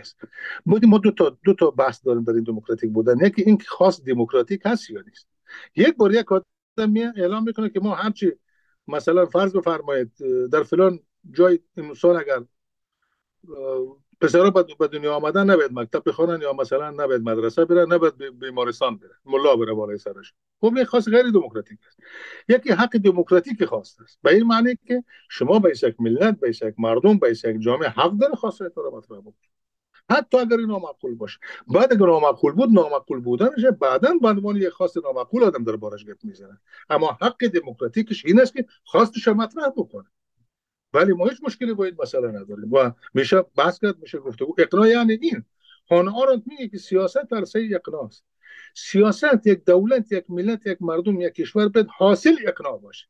است. ما دو تا دو تا بحث داریم در این دموکراتیک بودن. یکی این خاص دموکراتیک هست یا نیست. یک بار یک آدم اعلام می‌کنه که ما همچی مثلا فرض بفرمایید در فلان جای سال اگر پسرا به دنیا آمدن نباید مکتب بخوانن یا مثلا نباید مدرسه بره نباید بیمارستان بره ملا بره بالای سرش. خب خاص غیر دموکراتیک است. یکی حق دموکراتیک خواست است. به این معنی که شما به یک ملت به یک مردم به یک جامعه حق داره خاص را مطرح بکنید. حتی اگر نامعقول باشه. بعد اگر نامعقول بود نامعقول بودنش بعدا به عنوان یک خاص نامعقول آدم در بارش گپ می‌زنه. اما حق دموکراتیکش این است که خواستش مطرح بکنه. ولی ما هیچ مشکلی با این مسئله نداریم. و میشه بحث کرد میشه گفتگو اقناع یعنی این. خانه آرنت میگه که سیاست در سه اقناع است. سیاست یک دولت یک ملت یک مردم یک کشور باید حاصل اقناع باشه.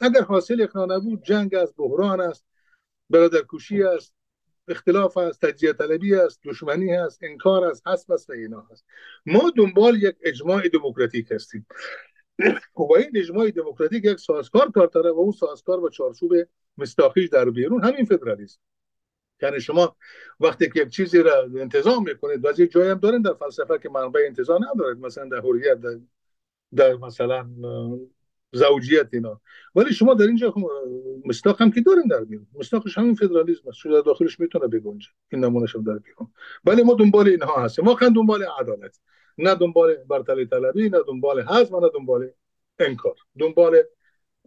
اگر حاصل اقناع نبود جنگ است بحران است برادرکشی است اختلاف است تجزیه طلبی است دشمنی است انکار است حسب است و اینا هست. ما دنبال یک اجماع دموکراتیک هستیم. و این اجماع دموکراتیک یک سازکار کار داره و اون سازکار و چارچوب مستاخیش در بیرون. همین فدرالیسم. یعنی شما وقتی که یک چیزی را انتظام می‌کنید و از یک جایی هم دارین در فلسفه که منبع انتظام ندارید مثلا در حریت در مثلا زوجیت اینا. ولی شما در اینجا مستاق هم که دارین در بیرون مستاقش همین فدرالیسم است. در داخلش می‌تونه بگنجه این نمونهش هم در بیرون. ولی ما دنبال اینها هستیم. ما خند دنبال عدالت. نه دنبال برتری طلبی نه دنبال حزم نه دنبال انکار. دنبال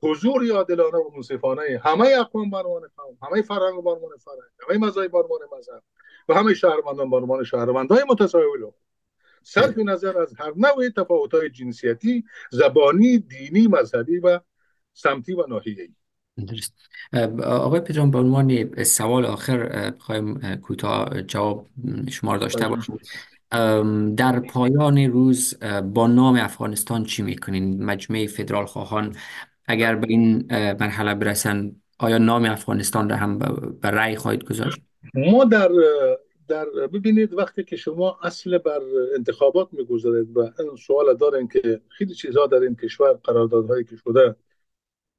حضور عادلانه و منصفانه همه اقوام برمان قوم همه فرهنگ برمان فرهنگ همه مذهب برمان مذهب و همه شهروندان برمان شهروندان متساوی صرف نظر از هر نوع تفاوت های جنسیتی زبانی دینی مذهبی و سمتی و ناحیه‌ای. درست. آقای پدرام به عنوان سوال آخر خواهیم کوتاه جواب شما داشته بله. باشیم. در پایان روز با نام افغانستان چی می‌کنین؟ مجمع فدرال خواهان اگر به این مرحله برسن آیا نام افغانستان را هم به رأی خواهید گذاشت؟ ما در در ببینید وقتی که شما اصل بر انتخابات می‌گذارید و این سوال دارین که خیلی چیزها در این کشور قراردادهایی که شده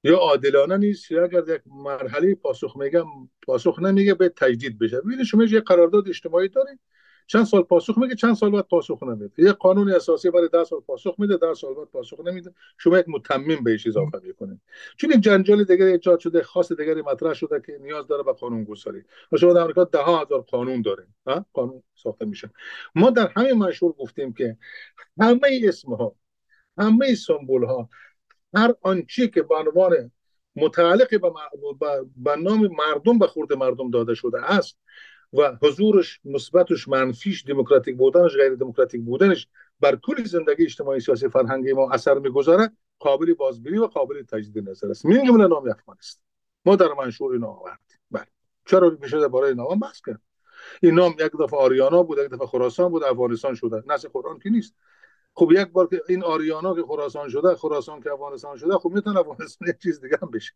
یا عادلانه نیست یا اگر یک مرحله پاسخ میگم پاسخ نمیگه به تجدید بشه. ببینید شما یه قرارداد اجتماعی دارید چند سال پاسخ میگه چند سال بعد پاسخ نمیده. یه قانون اساسی برای 10 سال پاسخ میده 10 سال بعد پاسخ نمیده. شما یک متمم بهش اضافه می‌کنید. چون یک جنجال دیگه ایجاد شده خاص دیگری مطرح شده که نیاز داره به قانون گذاری و شما در آمریکا ده ها هزار قانون داریم ها؟ قانون ساخته میشه. ما در همین منشور گفتیم که همه اسم ها همه سمبول ها هر آنچه که به عنوان متعلق به نام مردم به خورد مردم داده شده است و حضورش مثبتش منفیش دموکراتیک بودنش غیر دموکراتیک بودنش بر کل زندگی اجتماعی سیاسی فرهنگی ما اثر می‌گذاره قابل بازبینی و قابل تجدید نظر است. من جمله نام افغانستان ما در منشور اینا آوردیم. بله. چرا میشه برای نام بحث کرد؟ این نام یک دفعه آریانا بود یک دفعه خراسان بود افغانستان شده. نسل قرآن که نیست. خب یک بار که این آریانا که خراسان شده خراسان که افغانستان شده خب می‌تونه افغانستان یک چیز دیگه هم بشه.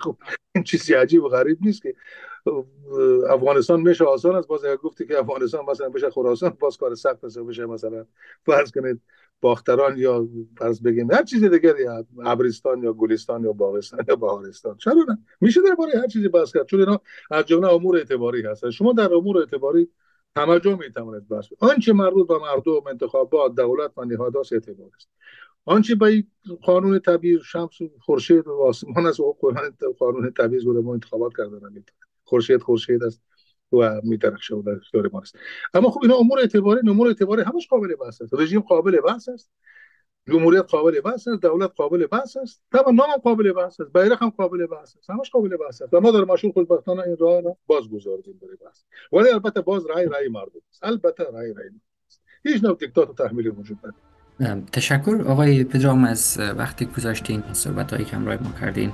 خب این چیزی عجیب و غریب نیست که افغانستان میشه آسان است. باز گفتی که افغانستان مثلا بشه خراسان باز کار سخت است. بشه مثلا فرض کنید باختران یا فرض بگیم هر چیز یا ابرستان یا گلستان یا باغستان یا بهارستان. چرا نه؟ میشه درباره هر چیزی بحث کرد. چون اینا از جمله امور اعتباری هست. شما در امور اعتباری توجه می‌تواند بحث آنچه مربوط به مردم انتخابات دولت و نهادات اعتبار است. آنچه به قانون طبیعی شمس خورشید و آسمان است و قانون طبیعی زور ما انتخابات کردن خورشید خورشید است و میدرخشه و در است. اما خب اینا امور اعتباری امور اعتباری همش قابل بحث است. رژیم قابل بحث است. جمهوریت قابل بحث است. دولت قابل بحث است. طبعا نام قابل بحث است. بیرق هم قابل بحث است. همش قابل بحث است. و ما در مشهور خوشبختانه این راه را باز گذاردیم برای بحث. ولی البته باز رای رای مردم است. البته رای رای هیچ نوع دیکتات و تحمیل وجود نداره تشکر. آقای پدرام از وقتی گذاشتین صحبت هایی که همراه ما کردین